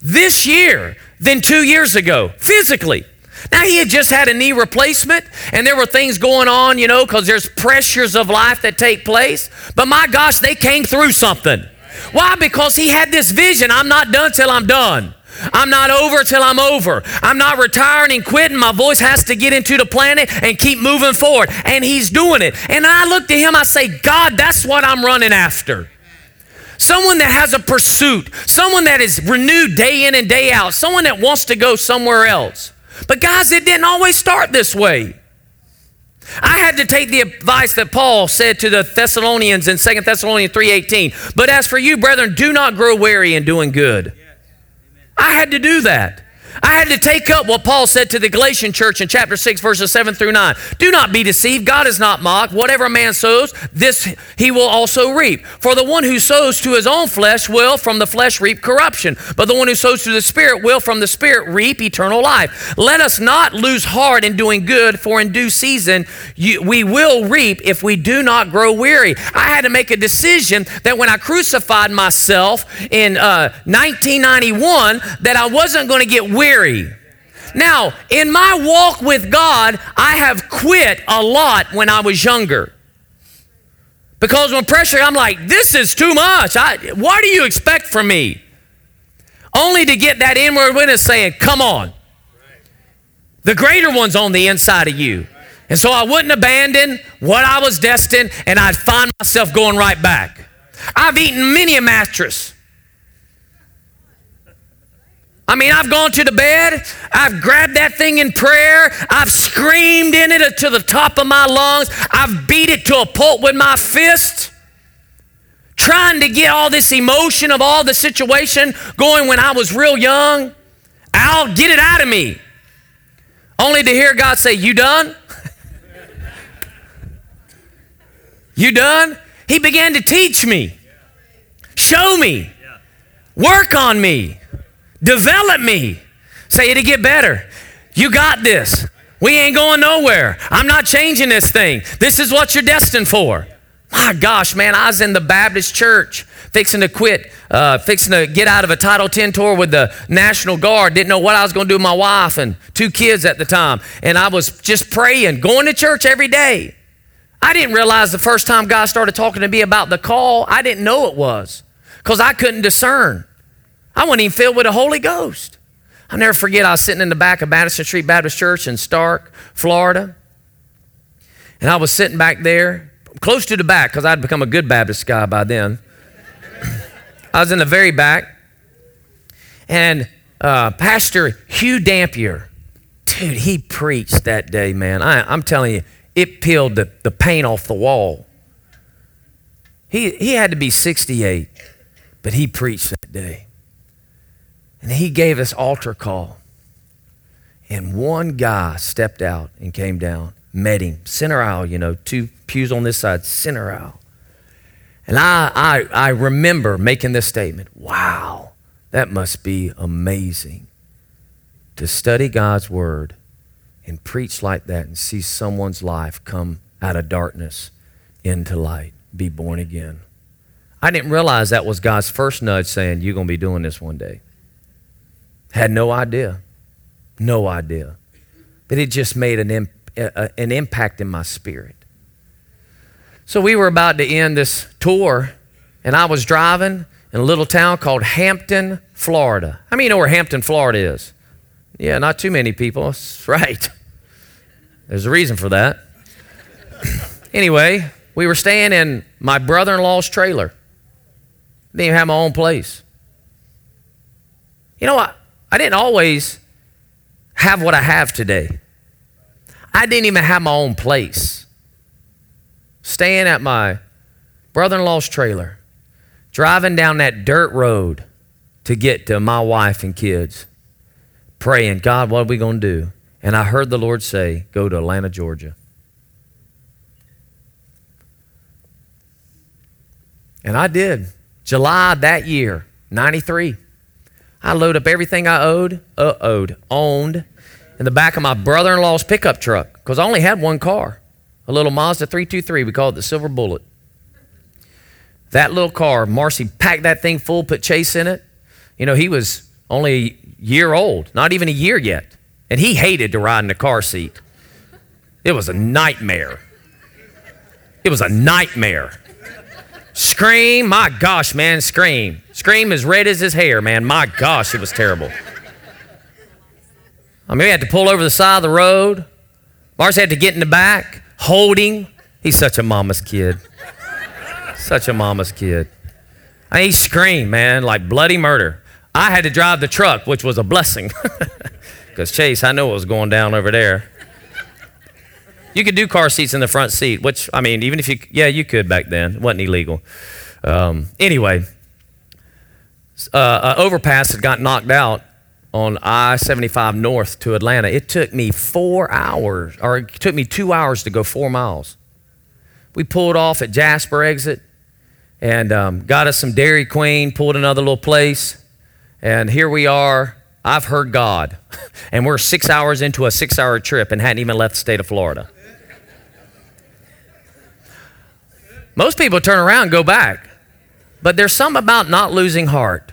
this year than two years ago, physically. Now, he had just had a knee replacement, and there were things going on, you know, because there's pressures of life that take place. But my gosh, they came through something. Why? Because he had this vision I'm not done till I'm done. I'm not over till I'm over. I'm not retiring and quitting. My voice has to get into the planet and keep moving forward. And he's doing it. And I look to him, I say, God, that's what I'm running after. Someone that has a pursuit, someone that is renewed day in and day out, someone that wants to go somewhere else. But guys, it didn't always start this way. I had to take the advice that Paul said to the Thessalonians in 2 Thessalonians 3:18. But as for you, brethren, do not grow weary in doing good. I had to do that. I had to take up what Paul said to the Galatian church in chapter 6, verses 7 through 9. Do not be deceived. God is not mocked. Whatever a man sows, this he will also reap. For the one who sows to his own flesh will from the flesh reap corruption, but the one who sows to the Spirit will from the Spirit reap eternal life. Let us not lose heart in doing good, for in due season you, we will reap if we do not grow weary. I had to make a decision that when I crucified myself in uh, 1991, that I wasn't going to get weary weary. Now, in my walk with God, I have quit a lot when I was younger. Because when pressure, I'm like, this is too much. I, what do you expect from me? Only to get that inward witness saying, come on. The greater one's on the inside of you. And so I wouldn't abandon what I was destined, and I'd find myself going right back. I've eaten many a mattress. I mean, I've gone to the bed, I've grabbed that thing in prayer, I've screamed in it to the top of my lungs, I've beat it to a pulp with my fist, trying to get all this emotion of all the situation going when I was real young. Al, get it out of me. Only to hear God say, You done? you done? He began to teach me, show me, work on me. Develop me. Say it'll get better. You got this. We ain't going nowhere. I'm not changing this thing. This is what you're destined for. My gosh, man, I was in the Baptist church fixing to quit, uh, fixing to get out of a Title 10 tour with the National Guard. Didn't know what I was going to do with my wife and two kids at the time. And I was just praying, going to church every day. I didn't realize the first time God started talking to me about the call, I didn't know it was because I couldn't discern. I wasn't even filled with the Holy Ghost. I'll never forget, I was sitting in the back of Madison Street Baptist Church in Starke, Florida. And I was sitting back there, close to the back, because I'd become a good Baptist guy by then. I was in the very back. And uh, Pastor Hugh Dampier, dude, he preached that day, man. I, I'm telling you, it peeled the, the paint off the wall. He, he had to be 68, but he preached that day. And he gave us altar call. And one guy stepped out and came down, met him, center aisle, you know, two pews on this side, center aisle. And I, I, I remember making this statement wow, that must be amazing to study God's word and preach like that and see someone's life come out of darkness into light, be born again. I didn't realize that was God's first nudge saying, You're going to be doing this one day. Had no idea. No idea. But it just made an, imp- an impact in my spirit. So we were about to end this tour, and I was driving in a little town called Hampton, Florida. How many know where Hampton, Florida is? Yeah, not too many people. That's right. There's a reason for that. anyway, we were staying in my brother in law's trailer. Didn't even have my own place. You know what? I didn't always have what I have today. I didn't even have my own place. Staying at my brother in law's trailer, driving down that dirt road to get to my wife and kids, praying, God, what are we going to do? And I heard the Lord say, Go to Atlanta, Georgia. And I did. July that year, 93. I load up everything I owed, uh, owed, owned in the back of my brother in law's pickup truck because I only had one car a little Mazda 323. We called it the Silver Bullet. That little car, Marcy packed that thing full, put Chase in it. You know, he was only a year old, not even a year yet. And he hated to ride in the car seat. It was a nightmare. It was a nightmare. Scream, my gosh, man, scream. Scream as red as his hair, man. My gosh, it was terrible. I mean, we had to pull over the side of the road. Mars had to get in the back, hold him. He's such a mama's kid. Such a mama's kid. I mean, he screamed, man, like bloody murder. I had to drive the truck, which was a blessing. Because Chase, I know what was going down over there. You could do car seats in the front seat, which, I mean, even if you, yeah, you could back then. It wasn't illegal. Um, anyway, uh, overpass had got knocked out on I 75 north to Atlanta. It took me four hours, or it took me two hours to go four miles. We pulled off at Jasper exit and um, got us some Dairy Queen, pulled another little place, and here we are. I've heard God, and we're six hours into a six hour trip and hadn't even left the state of Florida. Most people turn around and go back. But there's something about not losing heart.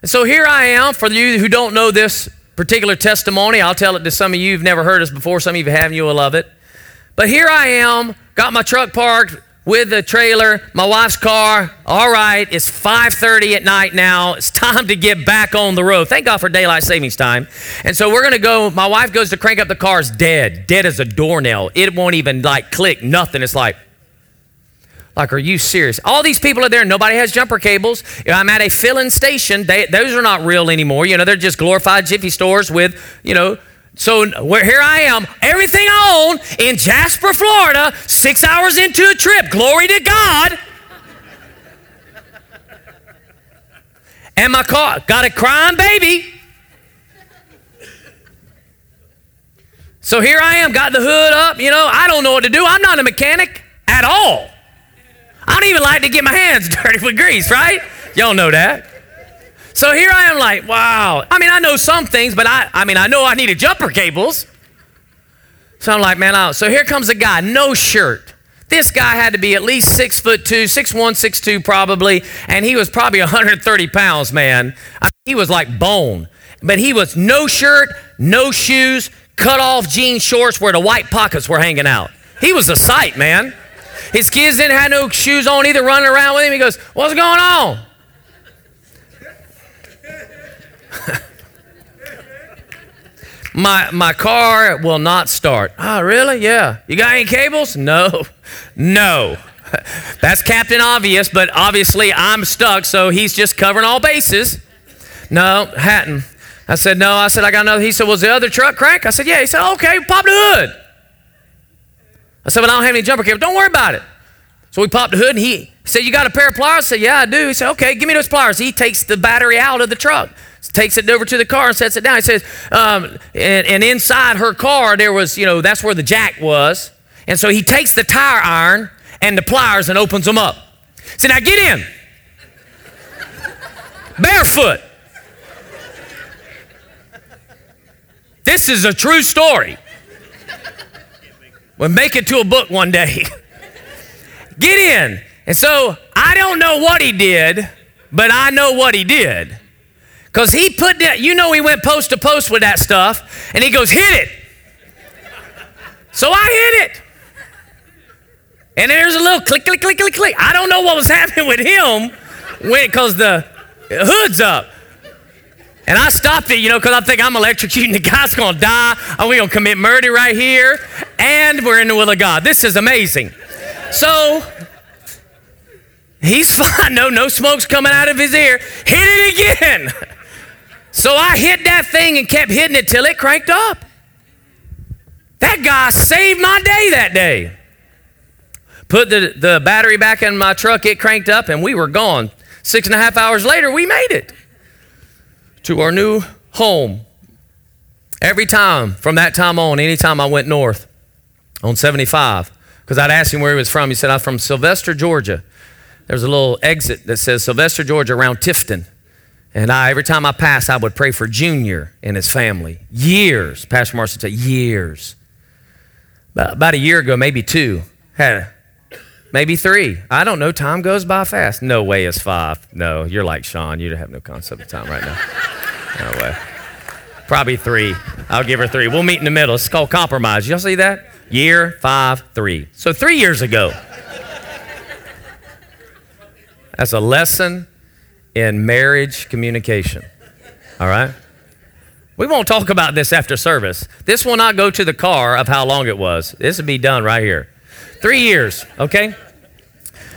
And so here I am. For you who don't know this particular testimony, I'll tell it to some of you who've never heard us before. Some of you have, and you will love it. But here I am, got my truck parked, with the trailer, my wife's car. All right, it's 5:30 at night now. It's time to get back on the road. Thank God for daylight savings time. And so we're gonna go. My wife goes to crank up the car. It's dead, dead as a doornail. It won't even like click. Nothing. It's like. Like, are you serious? All these people are there. Nobody has jumper cables. I'm at a filling station. They, those are not real anymore. You know, they're just glorified jiffy stores with, you know, so here I am, everything I own in Jasper, Florida, six hours into a trip. Glory to God. And my car got a crying baby. So here I am, got the hood up. You know, I don't know what to do. I'm not a mechanic at all. I don't even like to get my hands dirty with grease, right? Y'all know that. So here I am, like, wow. I mean, I know some things, but I, I mean, I know I needed jumper cables. So I'm like, man, I, so here comes a guy, no shirt. This guy had to be at least six foot two, six one, six two probably, and he was probably 130 pounds, man. I, he was like bone, but he was no shirt, no shoes, cut off jean shorts where the white pockets were hanging out. He was a sight, man. His kids didn't have no shoes on either, running around with him. He goes, "What's going on?" my, my car will not start. Oh, really? Yeah. You got any cables? No. No. That's Captain Obvious, but obviously I'm stuck, so he's just covering all bases. No, Hatton. I said, no. I said, I got another. He said, was the other truck crank? I said, yeah. He said, okay, pop the hood. I said, but I don't have any jumper cables. Don't worry about it. So we popped the hood, and he said, you got a pair of pliers? I said, yeah, I do. He said, okay, give me those pliers. He takes the battery out of the truck takes it over to the car and sets it down. He says, um, and, and inside her car, there was, you know, that's where the jack was. And so he takes the tire iron and the pliers and opens them up. He said, now get in. Barefoot. This is a true story. We'll make it to a book one day. get in. And so I don't know what he did, but I know what he did. Because he put that, you know, he went post to post with that stuff, and he goes, hit it. So I hit it. And there's a little click, click, click, click, click. I don't know what was happening with him because the hood's up. And I stopped it, you know, because I think I'm electrocuting. The guy's going to die. Are we going to commit murder right here? And we're in the will of God. This is amazing. So he's fine. No, no smoke's coming out of his ear. Hit it again. So I hit that thing and kept hitting it till it cranked up. That guy saved my day that day. Put the, the battery back in my truck, it cranked up, and we were gone. Six and a half hours later, we made it to our new home. Every time from that time on, anytime I went north on 75, because I'd asked him where he was from, he said, I'm from Sylvester, Georgia. There's a little exit that says Sylvester, Georgia, around Tifton. And I, every time I passed, I would pray for Junior and his family. Years, Pastor Marson said, years. About a year ago, maybe two, had Maybe three. I don't know. Time goes by fast. No way it's five. No, you're like Sean. You have no concept of time right now. No way. Probably three. I'll give her three. We'll meet in the middle. It's called compromise. Y'all see that? Year, five, three. So three years ago. That's a lesson in marriage communication. All right? We won't talk about this after service. This will not go to the car of how long it was. This will be done right here. Three years, okay?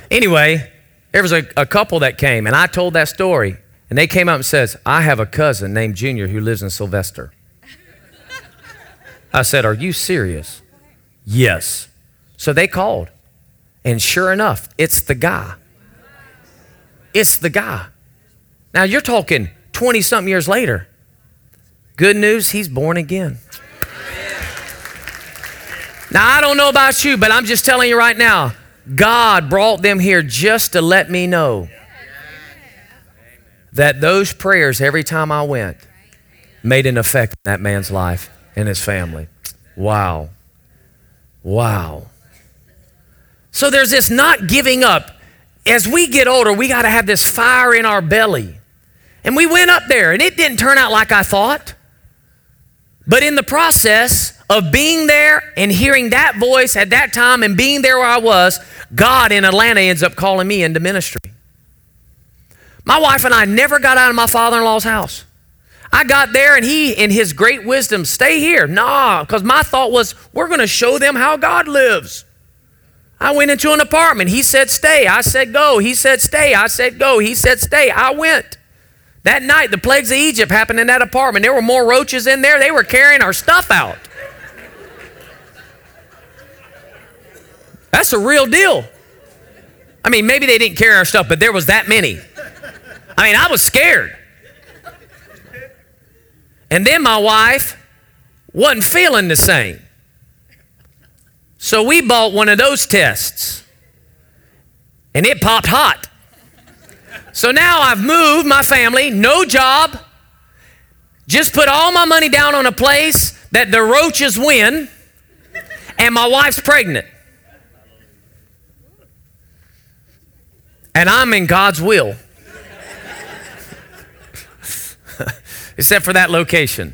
Anyway, there was a, a couple that came, and I told that story, and they came up and says, I have a cousin named Junior who lives in Sylvester. I said, Are you serious? Yes. So they called, and sure enough, it's the guy. It's the guy. Now you're talking 20 something years later. Good news, he's born again. Now, I don't know about you, but I'm just telling you right now, God brought them here just to let me know that those prayers, every time I went, made an effect in that man's life and his family. Wow. Wow. So there's this not giving up. As we get older, we got to have this fire in our belly. And we went up there, and it didn't turn out like I thought. But in the process, of being there and hearing that voice at that time and being there where I was, God in Atlanta ends up calling me into ministry. My wife and I never got out of my father in law's house. I got there and he, in his great wisdom, stay here. Nah, because my thought was, we're going to show them how God lives. I went into an apartment. He said, stay. I said, go. He said, stay. I said, go. He said, stay. I went. That night, the plagues of Egypt happened in that apartment. There were more roaches in there. They were carrying our stuff out. That's a real deal. I mean, maybe they didn't carry our stuff, but there was that many. I mean, I was scared. And then my wife wasn't feeling the same. So we bought one of those tests. And it popped hot. So now I've moved my family, no job, just put all my money down on a place that the roaches win, and my wife's pregnant. and I'm in God's will. Except for that location.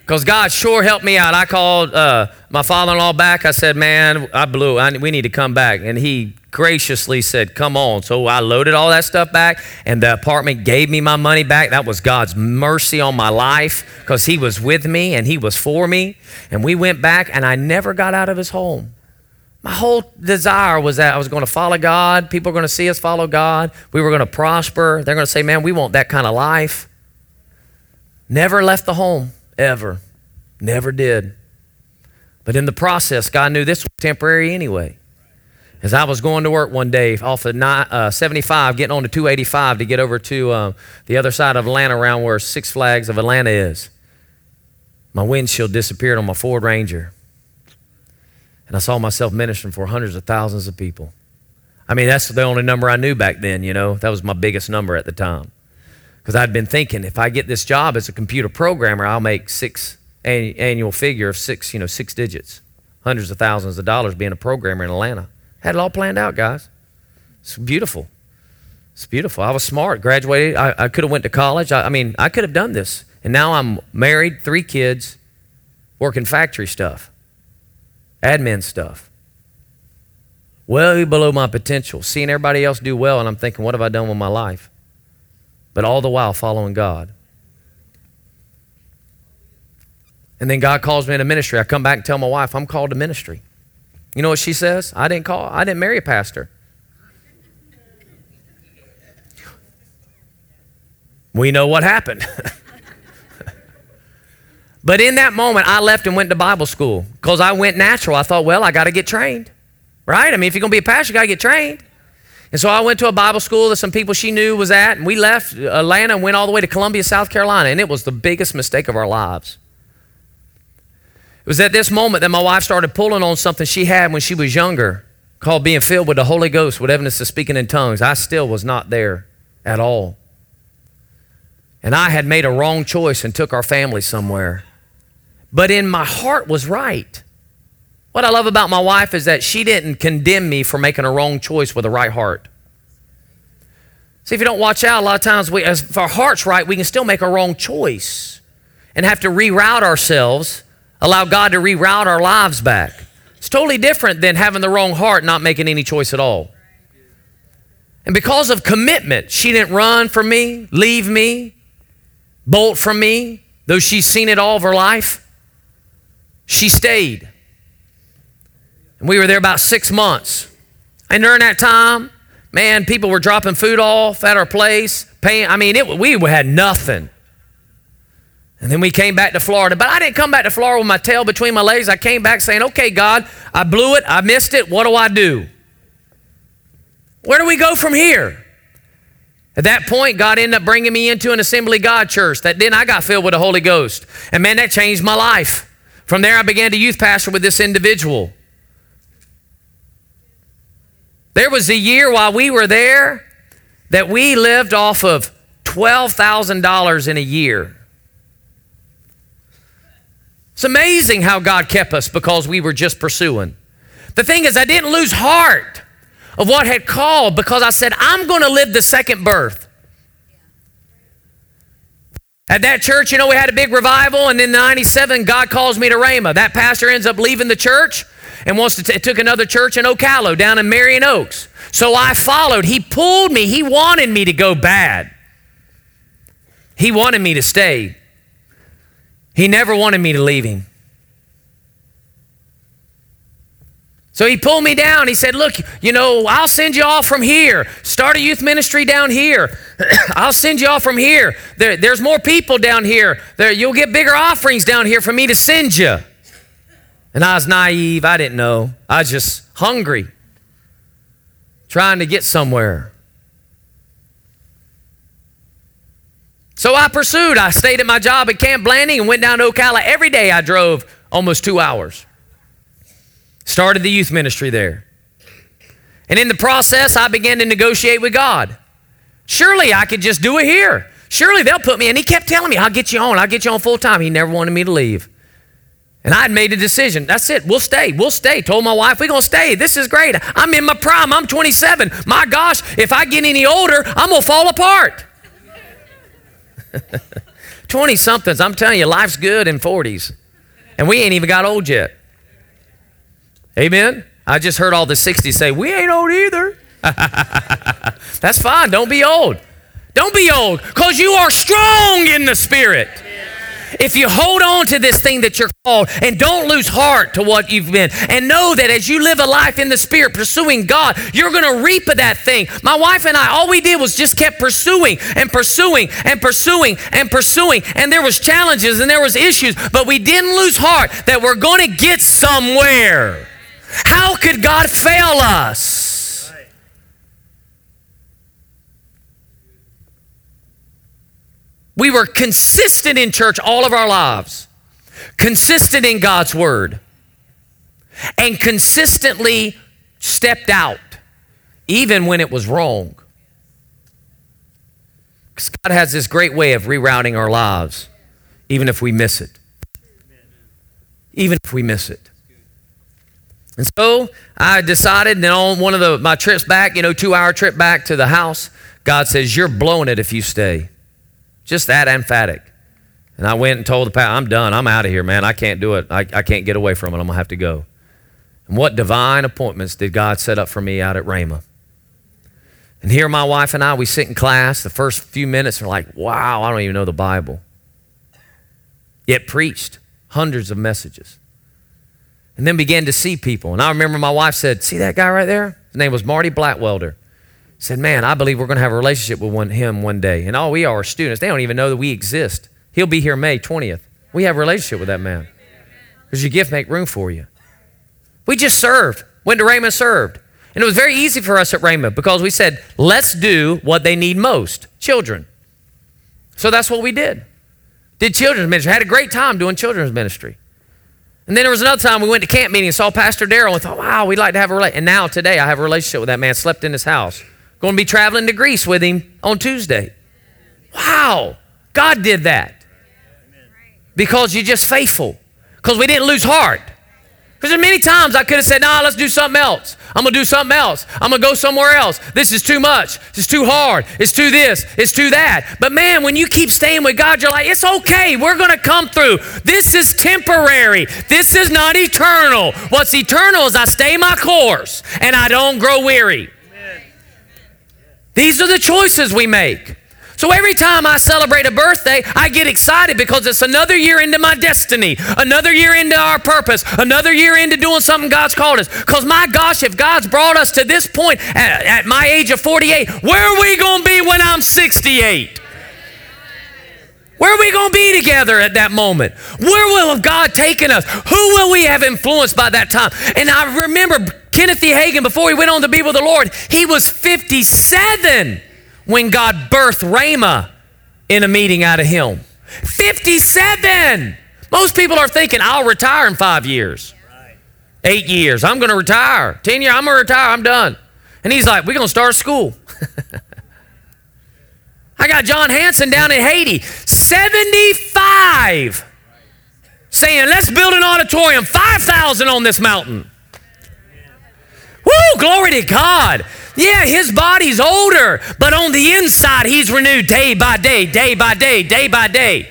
Because God sure helped me out. I called uh, my father in law back. I said, Man, I blew. I, we need to come back. And he graciously said, Come on. So I loaded all that stuff back, and the apartment gave me my money back. That was God's mercy on my life because He was with me and He was for me. And we went back, and I never got out of His home. My whole desire was that I was going to follow God. People are going to see us follow God. We were going to prosper. They're going to say, man, we want that kind of life. Never left the home, ever. Never did. But in the process, God knew this was temporary anyway. As I was going to work one day off of uh, 75, getting on to 285 to get over to uh, the other side of Atlanta, around where Six Flags of Atlanta is, my windshield disappeared on my Ford Ranger. And I saw myself ministering for hundreds of thousands of people. I mean, that's the only number I knew back then, you know. That was my biggest number at the time. Because I'd been thinking, if I get this job as a computer programmer, I'll make six annual figure of six, you know, six digits, hundreds of thousands of dollars being a programmer in Atlanta. Had it all planned out, guys. It's beautiful. It's beautiful. I was smart, graduated. I, I could have went to college. I, I mean, I could have done this. And now I'm married, three kids, working factory stuff, admin stuff. Way below my potential, seeing everybody else do well, and I'm thinking, what have I done with my life? But all the while following God. And then God calls me into ministry. I come back and tell my wife, I'm called to ministry. You know what she says? I didn't call, I didn't marry a pastor. We know what happened. but in that moment, I left and went to Bible school because I went natural. I thought, well, I got to get trained, right? I mean, if you're going to be a pastor, you got to get trained. And so I went to a Bible school that some people she knew was at, and we left Atlanta and went all the way to Columbia, South Carolina, and it was the biggest mistake of our lives. It was at this moment that my wife started pulling on something she had when she was younger called being filled with the Holy Ghost with evidence of speaking in tongues. I still was not there at all. And I had made a wrong choice and took our family somewhere. But in my heart was right. What I love about my wife is that she didn't condemn me for making a wrong choice with a right heart. See, if you don't watch out, a lot of times, we, if our heart's right, we can still make a wrong choice and have to reroute ourselves, allow God to reroute our lives back. It's totally different than having the wrong heart, not making any choice at all. And because of commitment, she didn't run from me, leave me, bolt from me, though she's seen it all of her life. She stayed. And we were there about six months. And during that time, man, people were dropping food off at our place, paying. I mean, it, we had nothing. And then we came back to Florida. But I didn't come back to Florida with my tail between my legs. I came back saying, okay, God, I blew it. I missed it. What do I do? Where do we go from here? At that point, God ended up bringing me into an Assembly God church. That then I got filled with the Holy Ghost. And man, that changed my life. From there, I began to youth pastor with this individual. There was a year while we were there that we lived off of $12,000 in a year. It's amazing how God kept us because we were just pursuing. The thing is, I didn't lose heart of what had called because I said, I'm going to live the second birth. At that church, you know, we had a big revival, and in 97, God calls me to Rhema. That pastor ends up leaving the church and wants to t- took another church in Ocala down in Marion Oaks. So I followed. He pulled me. He wanted me to go bad. He wanted me to stay. He never wanted me to leave him. So he pulled me down. He said, Look, you know, I'll send you off from here. Start a youth ministry down here. I'll send you off from here. There, there's more people down here. There, you'll get bigger offerings down here for me to send you. And I was naive. I didn't know. I was just hungry, trying to get somewhere. So I pursued. I stayed at my job at Camp Blanding and went down to Ocala. Every day I drove almost two hours. Started the youth ministry there. And in the process, I began to negotiate with God. Surely I could just do it here. Surely they'll put me, and he kept telling me, I'll get you on, I'll get you on full time. He never wanted me to leave. And I'd made a decision. That's it. We'll stay. We'll stay. Told my wife, we're going to stay. This is great. I'm in my prime. I'm 27. My gosh, if I get any older, I'm going to fall apart. 20 somethings, I'm telling you, life's good in 40s. And we ain't even got old yet. Amen? I just heard all the 60s say, We ain't old either. That's fine. Don't be old. Don't be old because you are strong in the Spirit. If you hold on to this thing that you're called and don't lose heart to what you've been, and know that as you live a life in the Spirit pursuing God, you're going to reap that thing. My wife and I, all we did was just kept pursuing and pursuing and pursuing and pursuing. And there was challenges and there was issues, but we didn't lose heart that we're going to get somewhere. How could God fail us? We were consistent in church all of our lives, consistent in God's word, and consistently stepped out, even when it was wrong. Because God has this great way of rerouting our lives, even if we miss it. Even if we miss it. And so I decided, then on one of the, my trips back, you know, two hour trip back to the house, God says, You're blowing it if you stay. Just that emphatic. And I went and told the pastor, I'm done. I'm out of here, man. I can't do it. I, I can't get away from it. I'm going to have to go. And what divine appointments did God set up for me out at Rhema? And here, my wife and I, we sit in class. The first few minutes are like, wow, I don't even know the Bible. Yet preached hundreds of messages. And then began to see people. And I remember my wife said, See that guy right there? His name was Marty Blackwelder. Said, Man, I believe we're going to have a relationship with one, him one day. And all we are students. They don't even know that we exist. He'll be here May 20th. We have a relationship with that man. Because your gift make room for you. We just served. Went to Rhema served. And it was very easy for us at Rhema because we said, let's do what they need most children. So that's what we did. Did children's ministry. Had a great time doing children's ministry. And then there was another time we went to camp meeting and saw Pastor Darrell and thought, wow, we'd like to have a relationship. And now today I have a relationship with that man, slept in his house. Going to be traveling to Greece with him on Tuesday. Wow, God did that. Because you're just faithful. Because we didn't lose heart. Because there many times I could have said, nah, let's do something else. I'm going to do something else. I'm going to go somewhere else. This is too much. It's too hard. It's too this. It's too that. But man, when you keep staying with God, you're like, it's okay. We're going to come through. This is temporary. This is not eternal. What's eternal is I stay my course and I don't grow weary. These are the choices we make. So every time I celebrate a birthday, I get excited because it's another year into my destiny, another year into our purpose, another year into doing something God's called us. Because my gosh, if God's brought us to this point at, at my age of 48, where are we going to be when I'm 68? Where are we going to be together at that moment? Where will have God taken us? Who will we have influenced by that time? And I remember Kenneth E. Hagin, before he went on to be with the Lord, he was 57 when God birthed Rhema in a meeting out of him. 57. Most people are thinking, I'll retire in five years, eight years. I'm going to retire. 10 years, I'm going to retire. I'm done. And he's like, we're going to start school. I got John Hanson down in Haiti, 75, saying, let's build an auditorium, 5,000 on this mountain. Glory to God. Yeah, his body's older, but on the inside, he's renewed day by day, day by day, day by day.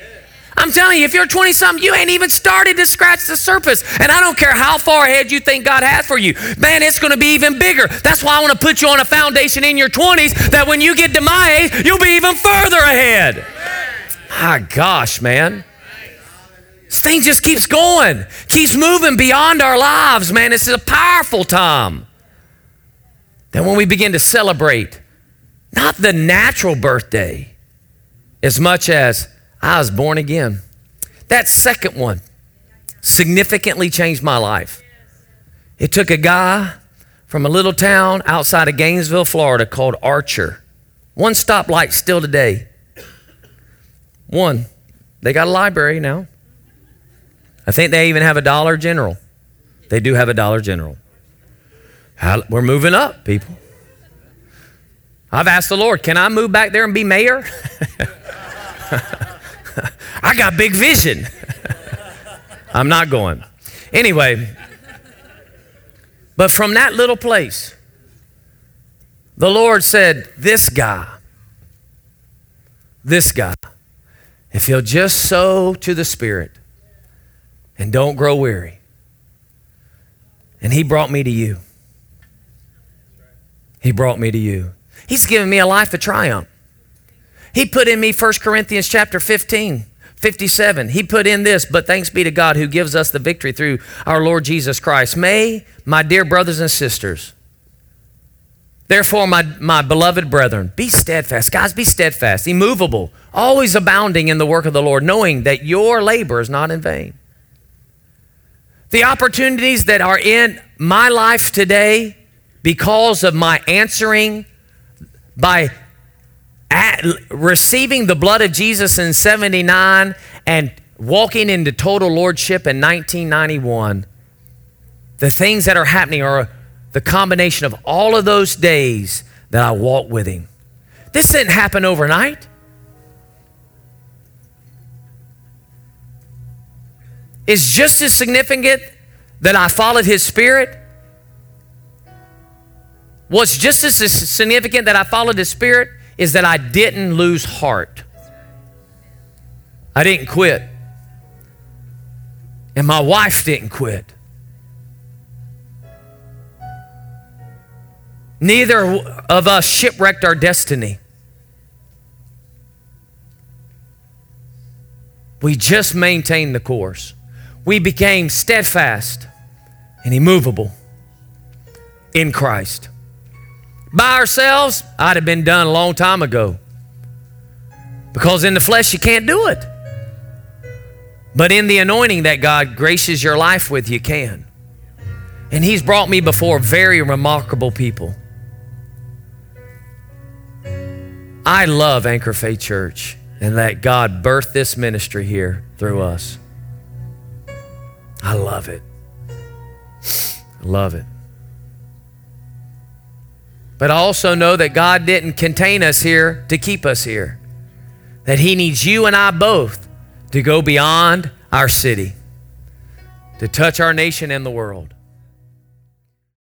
I'm telling you, if you're 20 something, you ain't even started to scratch the surface. And I don't care how far ahead you think God has for you. Man, it's going to be even bigger. That's why I want to put you on a foundation in your 20s that when you get to my age, you'll be even further ahead. My gosh, man. This thing just keeps going, keeps moving beyond our lives, man. This is a powerful time. Then when we begin to celebrate, not the natural birthday, as much as I was born again. That second one significantly changed my life. It took a guy from a little town outside of Gainesville, Florida called Archer. One stoplight still today. One. They got a library now. I think they even have a Dollar General. They do have a Dollar General. We're moving up, people. I've asked the Lord, can I move back there and be mayor? I got big vision. I'm not going. Anyway, but from that little place, the Lord said, This guy, this guy, if he'll just sow to the Spirit and don't grow weary, and he brought me to you. He brought me to you. He's given me a life of triumph. He put in me 1 Corinthians chapter 15, 57. He put in this, but thanks be to God who gives us the victory through our Lord Jesus Christ. May, my dear brothers and sisters, therefore, my, my beloved brethren, be steadfast. Guys, be steadfast, immovable, always abounding in the work of the Lord, knowing that your labor is not in vain. The opportunities that are in my life today because of my answering by receiving the blood of Jesus in 79 and walking into total lordship in 1991, the things that are happening are the combination of all of those days that I walked with Him. This didn't happen overnight. It's just as significant that I followed His Spirit What's just as significant that I followed the Spirit is that I didn't lose heart. I didn't quit. And my wife didn't quit. Neither of us shipwrecked our destiny. We just maintained the course. We became steadfast and immovable in Christ. By ourselves, I'd have been done a long time ago. Because in the flesh, you can't do it. But in the anointing that God graces your life with, you can. And He's brought me before very remarkable people. I love Anchor Faith Church and that God birthed this ministry here through us. I love it. I love it. But I also know that God didn't contain us here to keep us here. That He needs you and I both to go beyond our city, to touch our nation and the world.